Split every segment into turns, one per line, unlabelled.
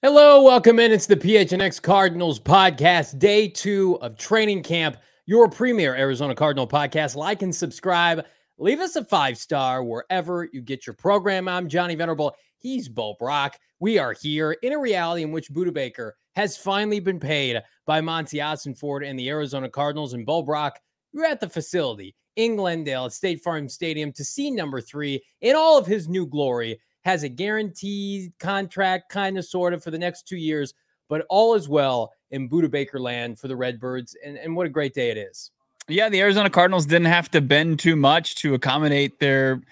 Hello, welcome in. It's the PHNX Cardinals podcast, day two of training camp, your premier Arizona Cardinal podcast. Like and subscribe. Leave us a five star wherever you get your program. I'm Johnny Venerable. He's Bo Brack. We are here in a reality in which Budda Baker has finally been paid by Monti Ossenfort and the Arizona Cardinals. And Bo Brack, you're at the facility in Glendale at State Farm Stadium to see number three in all of his new glory has a guaranteed contract, kind of, sort of, for the next two years. But all is well in Budda Baker land for the Redbirds. And, and what a great day it is.
Yeah, the Arizona Cardinals didn't have to bend too much to accommodate their,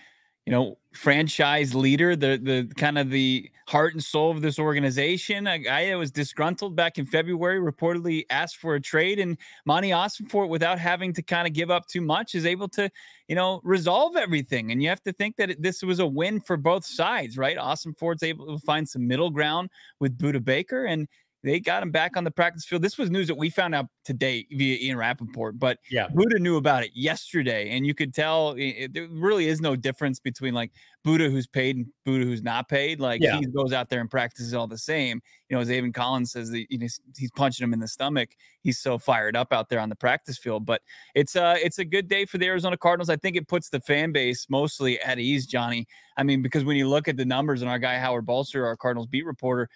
you know, franchise leader, the the kind of the heart and soul of this organization. A guy that was disgruntled back in February reportedly asked for a trade, and Monti Ossenfort, without having to kind of give up too much, is able to, you know, resolve everything. And you have to think that this was a win for both sides, right? Ossenfort's able to find some middle ground with Budda Baker, and they got him back on the practice field. This was news that we found out today via Ian Rapoport, but
yeah,
Budda knew about it yesterday, and you could tell it, there really is no difference between like Budda who's paid and Budda who's not paid. Like yeah. he goes out there and practices all the same. You know, as Zaven Collins says, that you know, he's punching him in the stomach. He's so fired up out there on the practice field. But it's uh it's a good day for the Arizona Cardinals. I think it puts the fan base mostly at ease, Johnny. I mean, because when you look at the numbers and our guy Howard Balzer, our Cardinals beat reporter,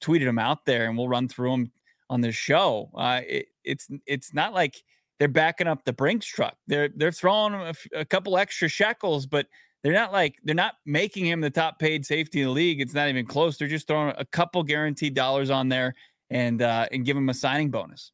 tweeted them out there, and we'll run through them on the show. Uh, it, it's it's not like they're backing up the Brinks truck. They're they're throwing a, a couple extra shekels, but they're not like they're not making him the top paid safety in the league. It's not even close. They're just throwing a couple guaranteed dollars on there and uh, and give him a signing bonus.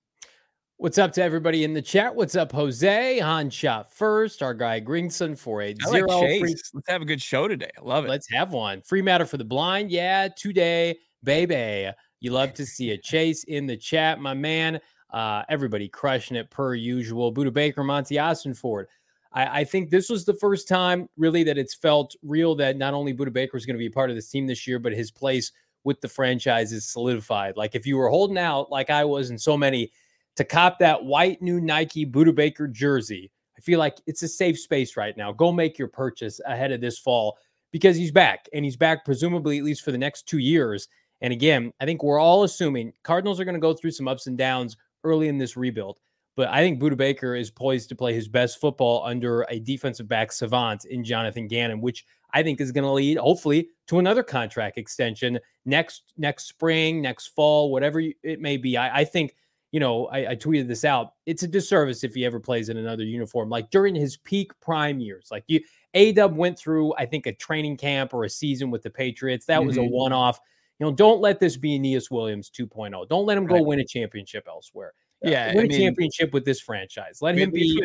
What's up to everybody in the chat? What's up, Jose? Han shot first. Our guy Gringson for a zero.
Like free... Let's have a good show today. I love it.
Let's have one. Free matter for the blind. Yeah, today baby. You love to see a chase in the chat, my man. Uh, everybody crushing it per usual. Budda Baker, Monti Ossenfort. I, I think this was the first time really that it's felt real that not only Budda Baker is going to be part of this team this year, but his place with the franchise is solidified. Like if you were holding out, like I was, and so many, to cop that white new Nike Budda Baker jersey, I feel like it's a safe space right now. Go make your purchase ahead of this fall because he's back and he's back presumably at least for the next two years. And again, I think we're all assuming Cardinals are going to go through some ups and downs early in this rebuild. But I think Budda Baker is poised to play his best football under a defensive back savant in Jonathan Gannon, which I think is going to lead, hopefully, to another contract extension next next spring, next fall, whatever it may be. I, I think, you know, I, I, tweeted this out. It's a disservice if he ever plays in another uniform. Like during his peak prime years, like you, A Dub went through, I think, a training camp or a season with the Patriots. That mm-hmm. was a one off. You know, don't let this be Aeneas Williams 2.0. Don't let him go right. win a championship elsewhere.
Yeah,
uh, win I mean, a championship with this franchise. Let him be.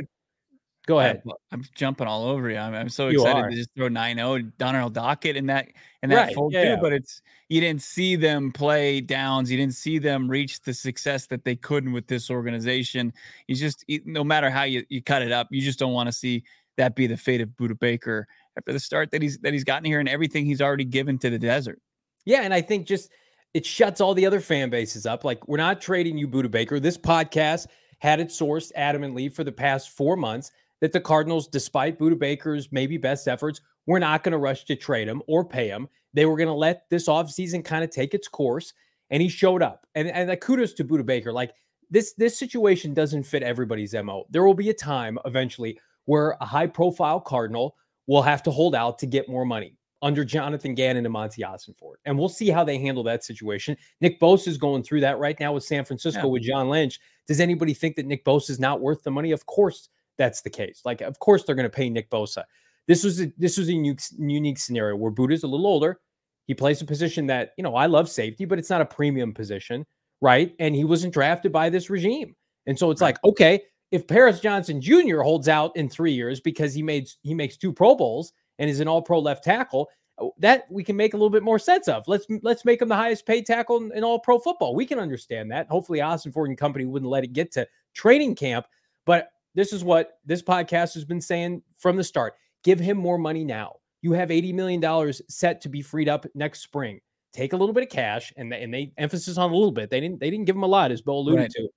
Go ahead.
I'm, jumping all over you. I'm, I'm so excited to just throw 9-0 Darnell Dockett in that in that
right.
fold
yeah,
too. But it's you didn't see them play downs. You didn't see them reach the success that they couldn't with this organization. You just no matter how you, you cut it up, you just don't want to see that be the fate of Budda Baker after the start that he's that he's gotten here and everything he's already given to the desert.
Yeah, and I think just it shuts all the other fan bases up. Like we're not trading you Budda Baker. This podcast had it sourced adamantly for the past four months that the Cardinals, despite Budda Baker's maybe best efforts, were not going to rush to trade him or pay him. They were going to let this offseason kind of take its course. and he showed up. And and like kudos to Budda Baker. Like this this situation doesn't fit everybody's mo. There will be a time eventually where a high profile Cardinal will have to hold out to get more money under Jonathan Gannon and Monti Ossenfort. And we'll see how they handle that situation. Nick Bosa is going through that right now with San Francisco yeah. with John Lynch. Does anybody think that Nick Bosa is not worth the money? Of course that's the case. Like, of course they're going to pay Nick Bosa. This was a this was a unique, unique scenario where Budda's a little older. He plays a position that, you know, I love safety, but it's not a premium position, right? And he wasn't drafted by this regime. And so it's right. like, okay, if Paris Johnson Jr. holds out in three years because he made he makes two Pro Bowls and is an All Pro left tackle, oh, that we can make a little bit more sense of. Let's let's make him the highest paid tackle in, in All Pro football. We can understand that. Hopefully, Ossenfort and company wouldn't let it get to training camp. But this is what this podcast has been saying from the start. Give him more money now. You have $80 million set to be freed up next spring. Take a little bit of cash and they, and they emphasis on a little bit. They didn't they didn't give him a lot, as Bo alluded right. to,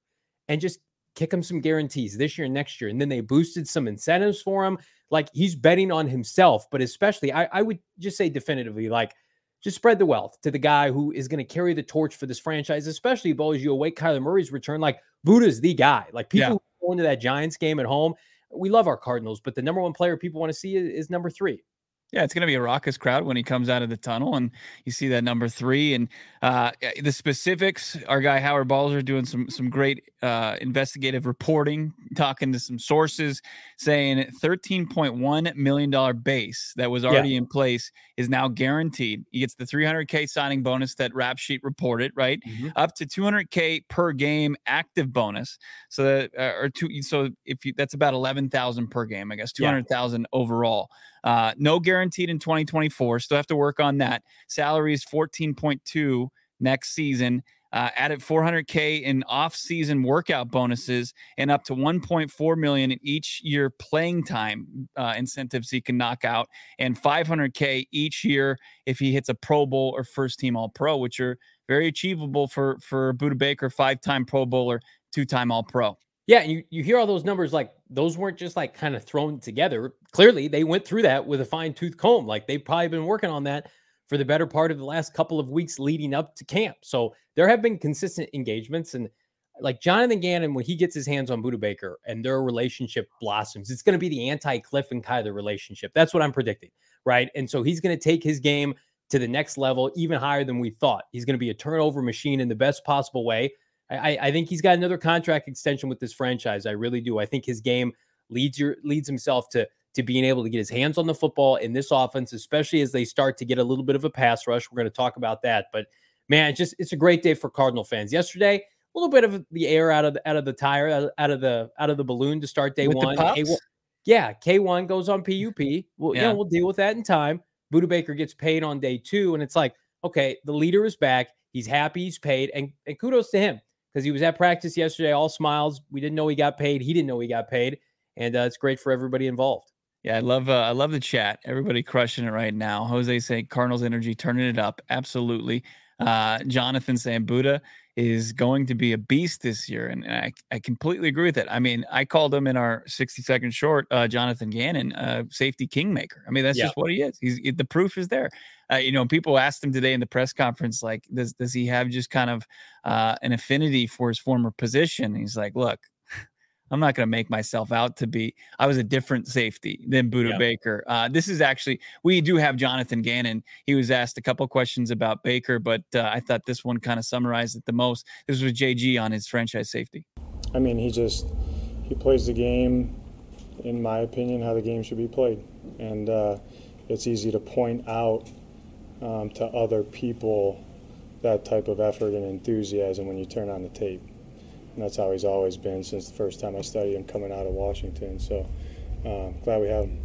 and just kick him some guarantees this year and next year. And then they boosted some incentives for him. Like he's betting on himself, but especially, I, I would just say definitively, like, just spread the wealth to the guy who is going to carry the torch for this franchise, especially Bo, as you await Kyler Murray's return. Like Budda's the guy. Like people yeah. go into that Giants game at home. We love our Cardinals, but the number one player people want to see is, is number three.
Yeah, it's going to be a raucous crowd when he comes out of the tunnel, and you see that number three. And uh, the specifics, our guy Howard Balzer doing some some great uh, investigative reporting, talking to some sources, saying thirteen point one million dollar base that was already yeah. in place is now guaranteed. He gets the three hundred k signing bonus that Rap Sheet reported, right, mm-hmm. up to two hundred k per game active bonus. So that uh, or two, so if you that's about eleven thousand per game, I guess two hundred thousand yeah. overall. Uh, no guaranteed in 2024. Still have to work on that. Salary is 14.2 next season. Uh, added 400k in off-season workout bonuses and up to 1.4 million in each year playing time uh, incentives he can knock out, and 500k each year if he hits a Pro Bowl or first team All Pro, which are very achievable for for Budda Baker, five-time Pro Bowler, two-time All Pro.
Yeah, and you, you hear all those numbers like those weren't just like kind of thrown together. Clearly, they went through that with a fine tooth comb. Like they've probably been working on that for the better part of the last couple of weeks leading up to camp. So there have been consistent engagements. And like Jonathan Gannon, when he gets his hands on Budda Baker and their relationship blossoms, it's going to be the anti Cliff and Kyler relationship. That's what I'm predicting. Right. And so he's going to take his game to the next level, even higher than we thought. He's going to be a turnover machine in the best possible way. I, I think he's got another contract extension with this franchise. I really do. I think his game leads your leads himself to to being able to get his hands on the football in this offense, especially as they start to get a little bit of a pass rush. We're going to talk about that, but man, it's just it's a great day for Cardinal fans. Yesterday, a little bit of the air out of the, out of the tire, out of the out of the balloon to start day with one. K1 yeah, K one goes on PUP. Well, yeah. we'll deal with that in time. Budda Baker gets paid on day two, and it's like, okay, the leader is back. He's happy. He's paid, and, and kudos to him because he was at practice yesterday, all smiles. We didn't know he got paid. He didn't know he got paid, and uh, it's great for everybody involved.
Yeah, I love uh, I love the chat. Everybody crushing it right now. Jose saying Cardinals energy turning it up. Absolutely. Uh, Jonathan saying Budda is going to be a beast this year, and, and I, I completely agree with it. I mean, I called him in our 60 second short, uh, Jonathan Gannon, uh, safety kingmaker. I mean, that's yeah. just what he is. He's the proof is there. Uh, you know, people asked him today in the press conference, like, does does he have just kind of uh, an affinity for his former position? And he's like, look, I'm not going to make myself out to be. I was a different safety than Budda yeah. Baker. Uh, this is actually we do have Jonathan Gannon. He was asked a couple questions about Baker, but uh, I thought this one kind of summarized it the most. This was JG on his franchise safety.
I mean, he just he plays the game, in my opinion, how the game should be played, and uh, it's easy to point out um, to other people that type of effort and enthusiasm when you turn on the tape. That's how he's always been since the first time I studied him coming out of Washington. So uh, glad we have him.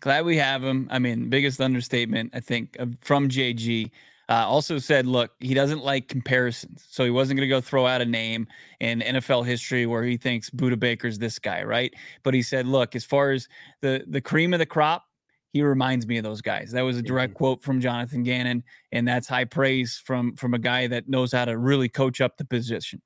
Glad we have him. I mean, biggest understatement, I think, from JG. Uh, also said, look, he doesn't like comparisons. So he wasn't going to go throw out a name in NFL history where he thinks Budda Baker's this guy, right? But he said, look, as far as the the cream of the crop, he reminds me of those guys. That was a direct mm-hmm. quote from Jonathan Gannon, and that's high praise from from a guy that knows how to really coach up the position.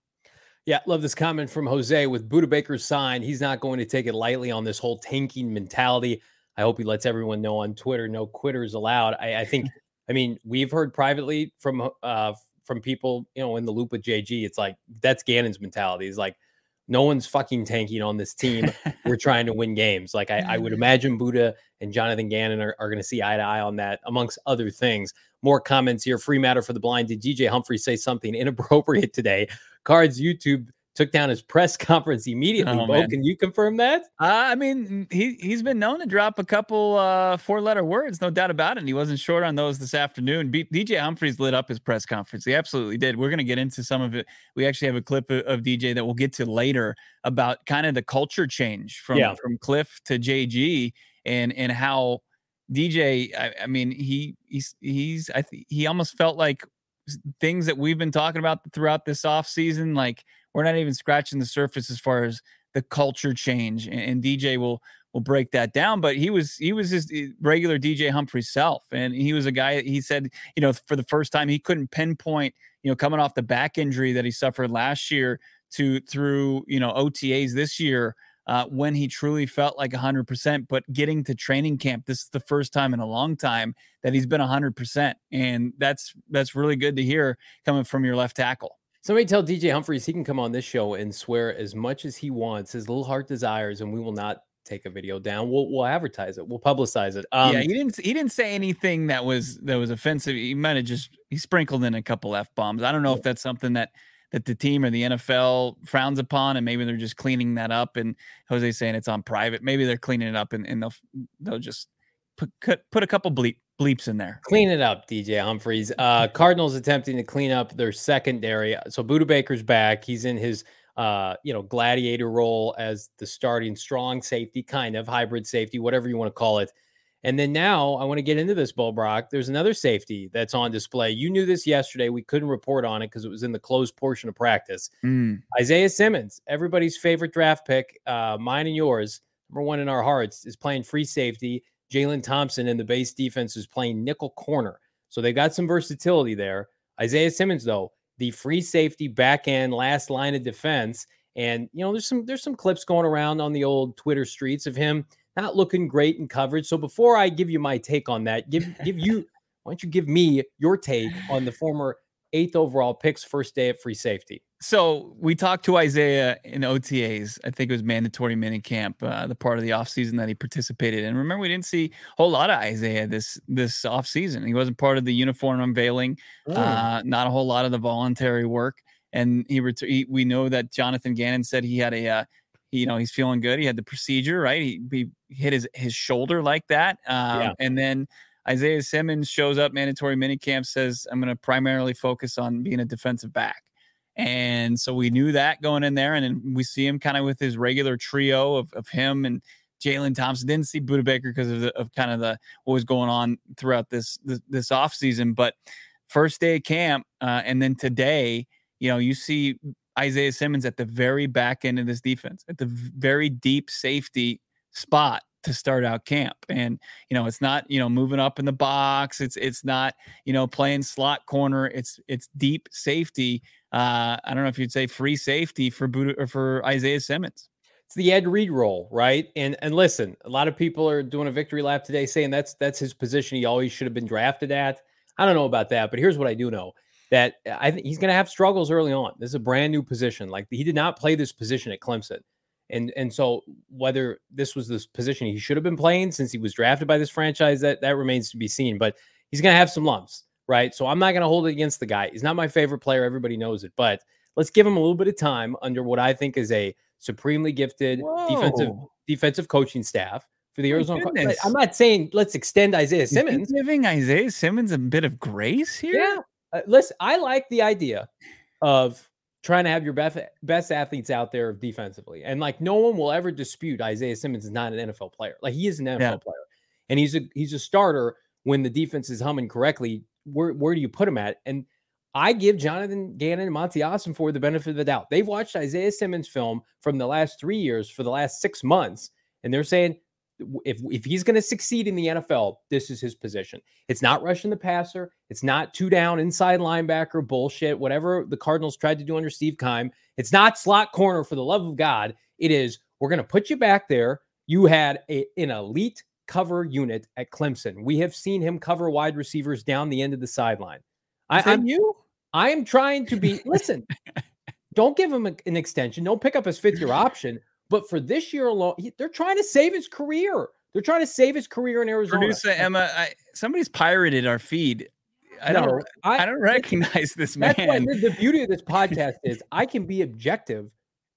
Yeah, love this comment from Jose with Budda Baker's sign. He's not going to take it lightly on this whole tanking mentality. I hope he lets everyone know on Twitter, no quitters allowed. I, I think I mean, we've heard privately from uh from people, you know, in the loop with JG. It's like that's Gannon's mentality. He's like, no one's fucking tanking on this team. We're trying to win games. Like I, I would imagine Budda and Jonathan Gannon are, are going to see eye to eye on that, amongst other things. More comments here. Free matter for the blind. Did DJ Humphries say something inappropriate today? Cards YouTube took down his press conference immediately. Oh, Bo, can you confirm that?
Uh, I mean, he he's been known to drop a couple uh, four letter words, no doubt about it. And he wasn't short on those this afternoon. B- DJ Humphries lit up his press conference. He absolutely did. We're going to get into some of it. We actually have a clip of, of, DJ that we'll get to later about kind of the culture change from yeah. from Cliff to JG and and how DJ. I, I mean, he he's he's I think he almost felt like things that we've been talking about throughout this off season, like we're not even scratching the surface as far as the culture change. And, and DJ will will break that down. But he was he was his regular DJ Humphries self, and he was a guy. He said, you know, for the first time, he couldn't pinpoint, you know, coming off the back injury that he suffered last year to through you know OTAs this year. Uh, when he truly felt like 100%, but getting to training camp, this is the first time in a long time that he's been 100%, and that's that's really good to hear coming from your left tackle.
Somebody tell DJ Humphries he can come on this show and swear as much as he wants, his little heart desires, and we will not take a video down. We'll we'll advertise it. We'll publicize it.
Um, yeah, he didn't he didn't say anything that was that was offensive. He might have just he sprinkled in a couple f bombs. I don't know if that's something that that the team or the NFL frowns upon, and maybe they're just cleaning that up. And Jose saying it's on private. Maybe they're cleaning it up, and, and they'll they'll just put put a couple bleep bleeps in there.
Clean it up, DJ Humphries. Uh, Cardinals attempting to clean up their secondary. So Budda Baker's back. He's in his uh, you know, gladiator role as the starting strong safety, kind of hybrid safety, whatever you want to call it. And then now I want to get into this, Bo Brack. There's another safety that's on display. You knew this yesterday. We couldn't report on it because it was in the closed portion of practice. Mm. Isaiah Simmons, everybody's favorite draft pick, uh, mine and yours, number one in our hearts, is playing free safety. Jalen Thompson in the base defense is playing nickel corner. So they've got some versatility there. Isaiah Simmons, though, the free safety back end last line of defense. And you know, there's some there's some clips going around on the old Twitter streets of him not looking great in coverage. So before I give you my take on that, give give you why don't you give me your take on the former eighth overall picks first day at free safety?
So we talked to Isaiah in OTAs. I think it was mandatory minicamp, uh, the part of the offseason that he participated in. Remember, we didn't see a whole lot of Isaiah this this offseason. He wasn't part of the uniform unveiling, mm. uh, not a whole lot of the voluntary work. And he, ret- he, we know that Jonathan Gannon said he had a, uh, he, you know, he's feeling good. He had the procedure, right? He, he hit his his shoulder like that, um, yeah. and then Isaiah Simmons shows up mandatory minicamp, says, I'm going to primarily focus on being a defensive back. And so we knew that going in there. And then we see him kind of with his regular trio of, of him and Jalen Thompson. Didn't see Budda Baker because of, of kind of the what was going on throughout this this, this offseason. But first day of camp, uh, and then today, you know, you see Isaiah Simmons at the very back end of this defense, at the very deep safety spot to start out camp and you know it's not you know moving up in the box it's it's not you know playing slot corner it's it's deep safety uh i don't know if you'd say free safety for Budda, or for isaiah simmons.
It's the ed reed role right? And and listen a lot of people are doing a victory lap today saying that's that's his position he always should have been drafted at. I don't know about that but here's what i do know that i think he's going to have struggles early on. This is a brand new position. Like he did not play this position at clemson. And and so whether this was this position he should have been playing since he was drafted by this franchise, that that remains to be seen. But he's gonna have some lumps, right? So I'm not gonna hold it against the guy. He's not my favorite player. Everybody knows it, but let's give him a little bit of time under what I think is a supremely gifted Whoa. defensive defensive coaching staff for the Arizona. I'm not saying let's extend Isaiah Simmons.
giving Isaiah Simmons a bit of grace here.
Yeah, uh, listen, I like the idea of trying to have your best best athletes out there defensively. And like no one will ever dispute Isaiah Simmons is not an NFL player. Like he is an NFL yeah. player. And he's a he's a starter when the defense is humming correctly. Where where do you put him at? And I give Jonathan Gannon and Monti for the benefit of the doubt. They've watched Isaiah Simmons film from the last three years for the last six months, and they're saying if if he's going to succeed in the NFL, this is his position. It's not rushing the passer. It's not two down inside linebacker bullshit. Whatever the Cardinals tried to do under Steve Keim. It's not slot corner for the love of God. It is we're going to put you back there. You had a, an elite cover unit at Clemson. We have seen him cover wide receivers down the end of the sideline.
I, am you.
I am trying to be. listen, don't give him a, an extension. Don't pick up his fifth year option. But for this year alone, he, they're trying to save his career. They're trying to save his career in Arizona.
Producer Emma, I, somebody's pirated our feed. I no, don't. I, I, don't recognize this man. That's why
the beauty of this podcast is I can be objective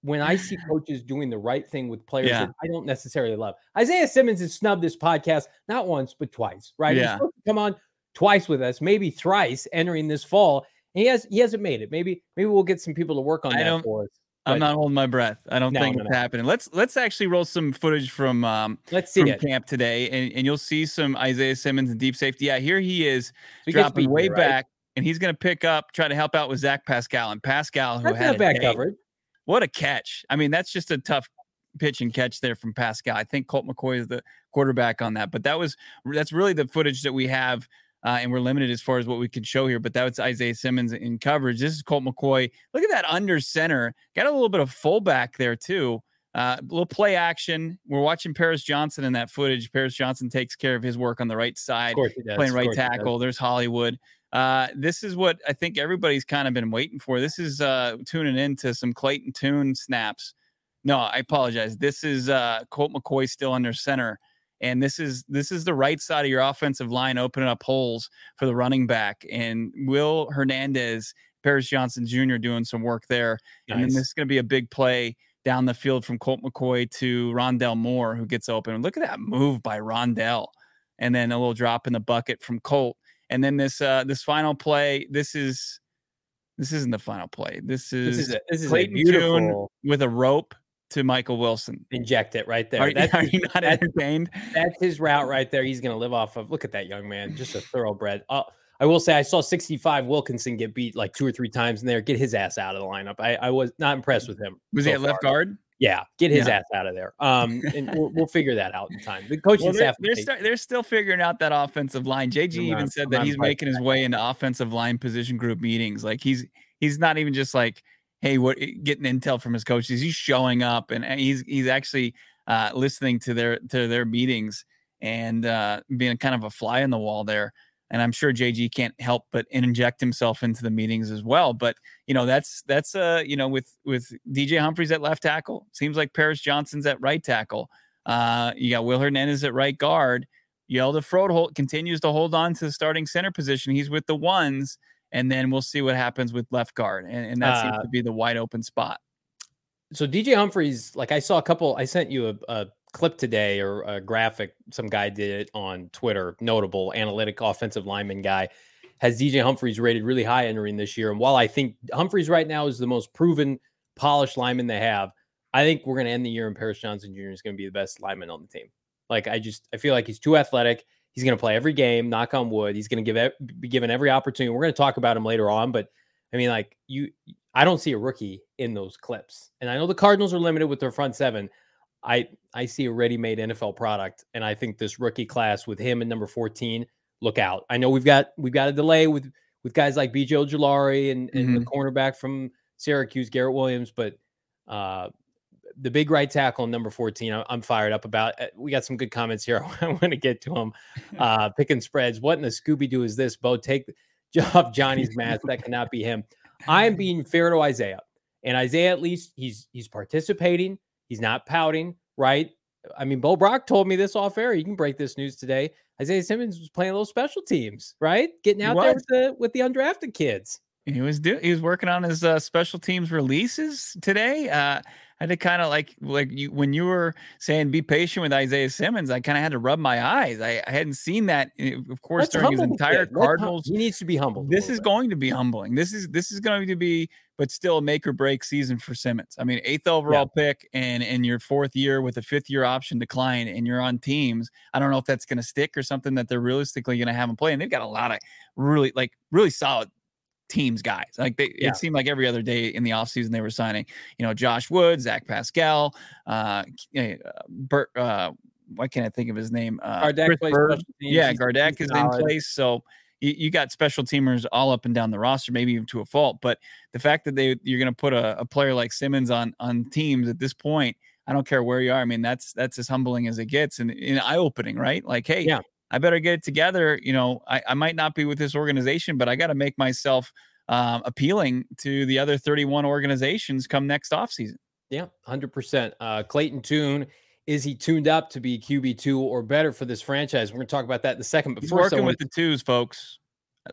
when I see coaches doing the right thing with players yeah. that I don't necessarily love. Isaiah Simmons has snubbed this podcast not once but twice. Right?
Yeah.
come on twice with us, maybe thrice entering this fall. he has he hasn't made it. Maybe maybe we'll get some people to work on that for us.
I'm not holding my breath. I don't no, think no, it's no. happening. Let's let's actually roll some footage from um
let's see
it. camp today, and, and you'll see some Isaiah Simmons and deep safety. Yeah, here he is so dropping way here, back, and he's going to pick up, try to help out with Zach Pascal and Pascal, who
that's
had
back covered.
What a catch! I mean, that's just a tough pitch and catch there from Pascal. I think Colt McCoy is the quarterback on that, but that was that's really the footage that we have uh, and we're limited as far as what we could show here. But that was Isaiah Simmons in coverage. This is Colt McCoy. Look at that under center. Got a little bit of fullback there too. Uh, a little play action. We're watching Paris Johnson in that footage. Paris Johnson takes care of his work on the right side, playing right tackle. There's Hollywood. Uh, this is what I think everybody's kind of been waiting for. This is uh, tuning into some Clayton Tune snaps. No, I apologize. This is uh, Colt McCoy still under center and this is this is the right side of your offensive line opening up holes for the running back and will hernandez paris johnson jr doing some work there nice. and then this is going to be a big play down the field from colt mccoy to rondale moore who gets open look at that move by rondale and then a little drop in the bucket from colt and then this uh this final play this is this isn't the final play. This is
this is, a, this is Clayton beautiful Tune
with a rope to Michael Wilson.
Inject it right there.
Are, that's, are you not entertained?
That's his route right there. He's going to live off of. Look at that young man, just a thoroughbred. Uh, I will say I saw 65 Wilkinson get beat like two or three times in there. Get his ass out of the lineup. I, I was not impressed with him.
Was so he at left guard?
Yeah, get his yeah. ass out of there. Um, and we'll, we'll, figure that out in time. The coaching well,
they're, they're, start, they're, still figuring out that offensive line. JG even said that he's making his way into offensive line position group meetings. Like he's he's not even just like hey, what eh, getting intel from his coaches. He's showing up and he's he's actually uh, listening to their to their meetings and uh, being kind of a fly in the wall there. And I'm sure JG can't help but inject himself into the meetings as well. But you know, that's that's uh, you know, with with DJ Humphries at left tackle, seems like Paris Johnson's at right tackle. Uh, you got Will Hernandez at right guard. Hjalte Froholdt continues to hold on to the starting center position. He's with the ones and then we'll see what happens with left guard, and, and that uh, seems to be the wide open spot.
So DJ Humphries, like I saw a couple, I sent you a, a clip today or a graphic. Some guy did it on Twitter. Notable analytic offensive lineman guy has DJ Humphries rated really high entering this year. And while I think Humphries right now is the most proven, polished lineman they have, I think we're going to end the year and Paris Johnson Jr. is going to be the best lineman on the team. Like I just I feel like he's too athletic. He's going to play every game. Knock on wood. He's going to give be given every opportunity. We're going to talk about him later on, but I mean, like you, I don't see a rookie in those clips. And I know the Cardinals are limited with their front seven. I I see a ready-made NFL product, and I think this rookie class with him and number 14, look out. I know we've got we've got a delay with with guys like BJ Ojulari and, and mm-hmm. the cornerback from Syracuse, Garrett Williams, but uh, the big right tackle, number 14, I'm fired up about. Uh, we got some good comments here. I want to get to them. Uh, picking spreads. What in the Scooby Doo is this, Bo? Take off Johnny's mask. That cannot be him. I am being fair to Isaiah. And Isaiah, at least, he's he's participating. He's not pouting, right? I mean, Bo Brack told me this off air. You can break this news today. Isaiah Simmons was playing a little special teams, right? Getting out there with the with the undrafted kids.
He was do he was working on his uh, special teams releases today. Uh, I had to kind of like like you when you were saying be patient with Isaiah Simmons. I kind of had to rub my eyes. I, I hadn't seen that, eh, of course, That's during his entire Cardinals.
He needs to be humble.
This is bit. going to be humbling. This is this is going to be, but still a make or break season for Simmons. I mean, eighth overall yeah. pick and in your fourth year with a fifth year option decline, and you're on teams. I don't know if that's going to stick or something that they're realistically going to have him play. And they've got a lot of really like really solid teams guys. Like they, yeah. it seemed like every other day in the offseason they were signing, you know, Josh Wood, Zach Pascal, uh, eh, Bert, uh, why can't I think of his name? Uh,
Gardeck
yeah, Gardeck is solid. in place. So you, you, got special teamers all up and down the roster, maybe even to a fault. But the fact that they you're going to put a, a, player like Simmons on on teams at this point, I don't care where you are. I mean, that's that's as humbling as it gets and, and eye opening, right? Like, hey,
yeah.
I better get it together. You know, I, I might not be with this organization, but I got to make myself um, appealing to the other 31 organizations come next offseason.
Yeah, 100%. Uh, Clayton Tune, is he tuned up to be QB2 or better for this franchise? We're going to talk about that in a second. But
he's
first,
working with the twos, folks.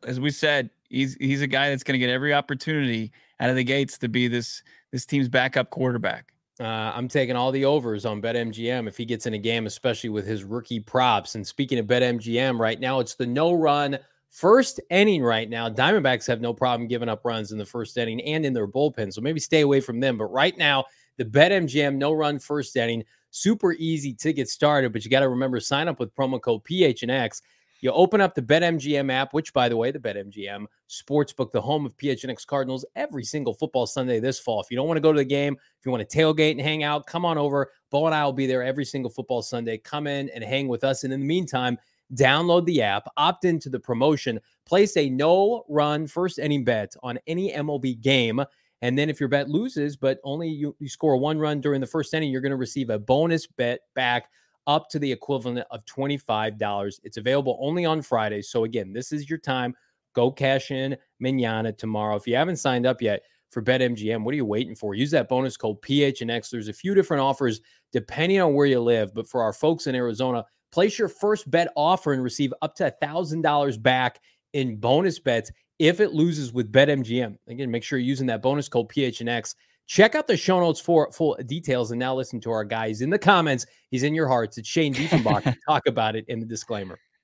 As we said, he's he's a guy that's going to get every opportunity out of the gates to be this this team's backup quarterback.
Uh, I'm taking all the overs on BetMGM if he gets in a game, especially with his rookie props. And speaking of BetMGM, right now it's the no run first inning right now. Diamondbacks have no problem giving up runs in the first inning and in their bullpen. So maybe stay away from them. But right now, the BetMGM no run first inning, super easy to get started. But you got to remember, sign up with promo code PHNX you open up the BetMGM app, which, by the way, the BetMGM Sportsbook, the home of PHNX Cardinals, every single football Sunday this fall. If you don't want to go to the game, if you want to tailgate and hang out, come on over. Bo and I will be there every single football Sunday. Come in and hang with us. And in the meantime, download the app, opt into the promotion, place a no run first inning bet on any MLB game. And then if your bet loses, but only you, you score one run during the first inning, you're going to receive a bonus bet back up to the equivalent of $25. It's available only on Fridays. So, again, this is your time. Go cash in manana tomorrow. If you haven't signed up yet for BetMGM, what are you waiting for? Use that bonus code PHNX. There's a few different offers depending on where you live. But for our folks in Arizona, place your first bet offer and receive up to $1,000 back in bonus bets if it loses with BetMGM. Again, make sure you're using that bonus code PHNX Check out the show notes for full details and now listen to our guys in the comments. He's in your hearts. It's Shane Diefenbach. Talk about it in the disclaimer.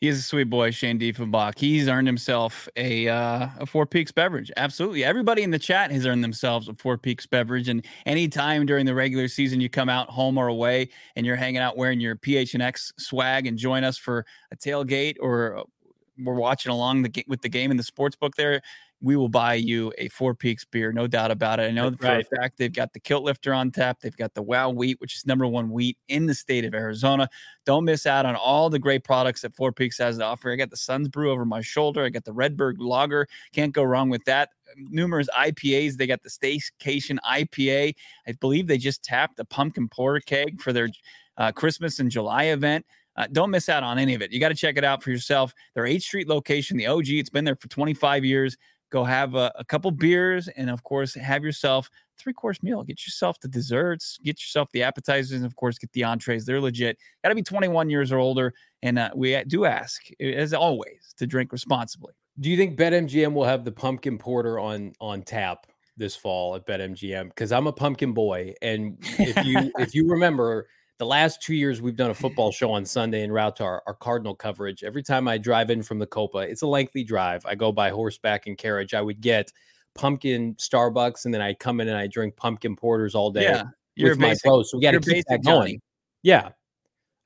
He is a sweet boy, Shane Diefenbach. He's earned himself a uh, a Four Peaks beverage. Absolutely, everybody in the chat has earned themselves a Four Peaks beverage. And anytime during the regular season you come out home or away and you're hanging out wearing your PHNX swag and join us for a tailgate or we're watching along the with the game in the sports book there we will buy you a Four Peaks beer, no doubt about it. I know for a fact they've got the Kilt Lifter on tap. They've got the Wow Wheat, which is number one wheat in the state of Arizona. Don't miss out on all the great products that Four Peaks has to offer. I got the Suns Brew over my shoulder. I got the Redbird Lager. Can't go wrong with that. Numerous IPAs. They got the Staycation IPA. I believe they just tapped the pumpkin porter keg for their uh, Christmas and July event. Uh, don't miss out on any of it. You got to check it out for yourself. Their 8th Street location, the OG, it's been there for 25 years go have a, a couple beers and of course have yourself three course meal. Get yourself the desserts get yourself the appetizers and of course get the entrees. They're legit. Got to be 21 years or older and uh, we do ask as always to drink responsibly.
Do you think betmgm will have the pumpkin porter on on tap this fall at betmgm? Because i'm a pumpkin boy and if you if you remember the last two years we've done a football show on Sunday en route to our, our Cardinal coverage. Every time I drive in from the Copa, it's a lengthy drive. I go by horseback and carriage. I would get pumpkin Starbucks and then I come in and I drink pumpkin porters all day yeah, with my bros. So we got to keep that going. Johnny. Yeah.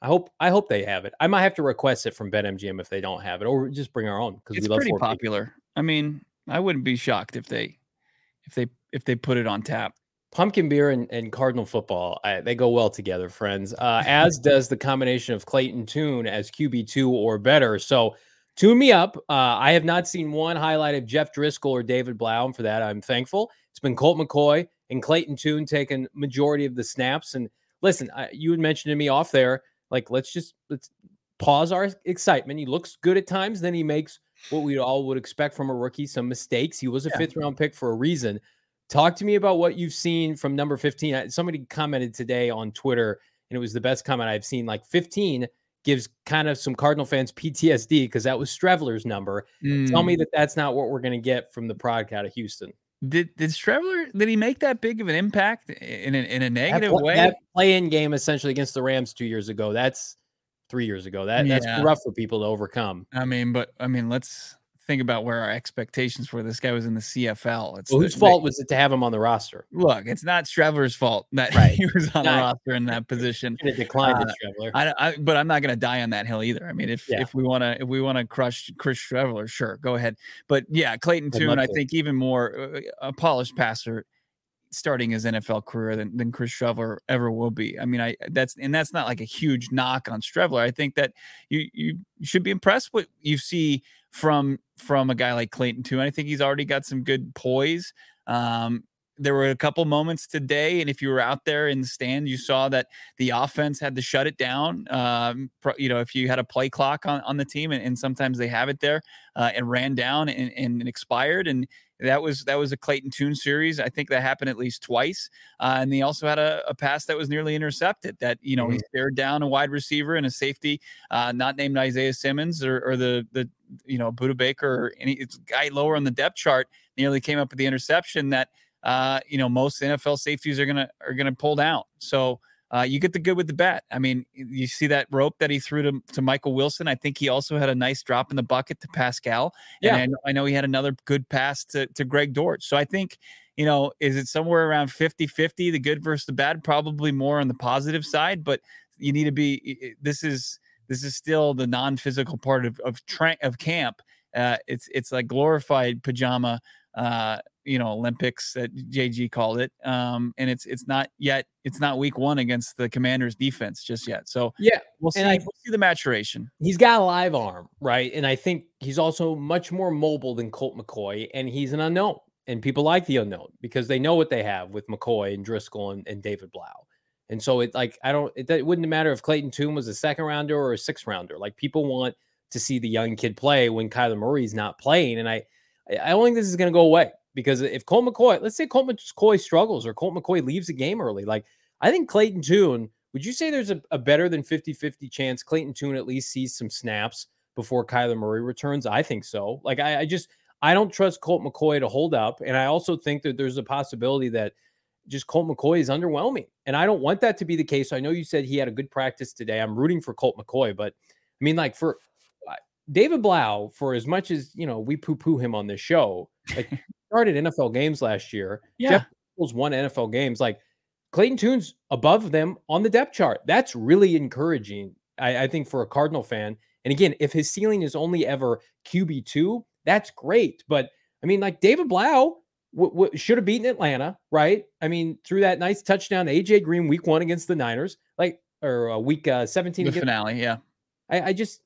I hope I hope they have it. I might have to request it from BetMGM if they don't have it, or just bring our own
because we love pretty popular. People. I mean, I wouldn't be shocked if they if they if they put it on tap
pumpkin beer and, and cardinal football I, they go well together friends uh, as does the combination of clayton tune as qb2 or better. So tune me up uh, i have not seen one highlight of jeff driskel or david blough for that i'm thankful. It's been colt mccoy and clayton tune taking majority of the snaps and listen I, you had mentioned to me off there like let's just let's pause our excitement. He looks good at times then he makes what we all would expect from a rookie some mistakes. He was a yeah. fifth round pick for a reason Talk to me about what you've seen from number 15. Somebody commented today on Twitter, and it was the best comment I've seen. Like 15 gives kind of some Cardinal fans PTSD because that was Streveler's number. Mm. Tell me mm. that that's not what we're going to get from the product out of Houston.
Did did Streveler did he make that big of an impact in a, in a negative that, way?
That play-in game essentially against the Rams two years ago. That's three years ago. That yeah. that's rough for people to overcome.
I mean, but I mean, let's think about where our expectations were. This guy was in the CFL.
It's well, the, whose fault was it to have him on the roster?
Look, it's not Streveler's fault that right. he was on not, the roster in that position.
It declined uh, Streveler.
I, I, but I'm not going to die on that hill either. I mean, if yeah. if we want to if we want to crush Chris Streveler, sure, go ahead. But yeah, Clayton Tune, I think even more uh, a polished passer starting his NFL career than, than Chris Streveler ever will be. I mean, I that's and that's not like a huge knock on Streveler. I think that you you should be impressed what you see from from a guy like Clayton too. And I think he's already got some good poise. Um, there were a couple moments today, and if you were out there in the stand, you saw that the offense had to shut it down. Um, you know, if you had a play clock on, on the team, and, and sometimes they have it there, uh, and ran down and, and expired, and that was that was a Clayton Tune series. I think that happened at least twice. Uh, and he also had a, a, pass that was nearly intercepted. That you know mm-hmm. he stared down a wide receiver and a safety, uh, not named Isaiah Simmons or, or the the you know Budda Baker or any guy lower on the depth chart nearly came up with the interception that uh, you know most NFL safeties are gonna are gonna pull down. So uh, you get the good with the bad. I mean, you see that rope that he threw to, to Michael Wilson. I think he also had a nice drop in the bucket to Pascal. Yeah. And I know, I know he had another good pass to, to Greg Dortch. So I think, you know, is it somewhere around 50 50, the good versus the bad? Probably more on the positive side, but you need to be, this is, this is still the non-physical part of of, tra- of camp. Uh, it's it's like glorified pajama uh, you know Olympics that JG called it. Um, and it's it's not yet it's not week one against the Commanders defense just yet. So
yeah,
we'll see. I, we'll see the maturation.
He's got a live arm, right? And I think he's also much more mobile than Colt McCoy, and he's an unknown. And people like the unknown because they know what they have with McCoy and Driskel and, and David Blough. And so it like I don't it, it wouldn't matter if Clayton Tune was a second rounder or a sixth rounder. Like people want to see the young kid play when Kyler Murray's not playing. And I I don't think this is going to go away because if Colt McCoy, let's say Colt McCoy struggles or Colt McCoy leaves the game early, like I think Clayton Tune, would you say there's a, a better than 50 50 chance Clayton Tune at least sees some snaps before Kyler Murray returns? I think so. Like, I, I just, I don't trust Colt McCoy to hold up. And I also think that there's a possibility that just Colt McCoy is underwhelming. And I don't want that to be the case. I know you said he had a good practice today. I'm rooting for Colt McCoy, but I mean, like, for David Blough, for as much as you know, we poo-poo him on this show. Like started NFL games last year.
Yeah, Jeff
Wills won NFL games. Like Clayton Tune's above them on the depth chart. That's really encouraging. I, I think for a Cardinal fan. And again, if his ceiling is only ever QB two, that's great. But I mean, like David Blough w- w- should have beaten Atlanta, right? I mean, through that nice touchdown, AJ Green week one against the Niners, like or uh, week uh, seventeen.
The
against,
finale, yeah.
I, I just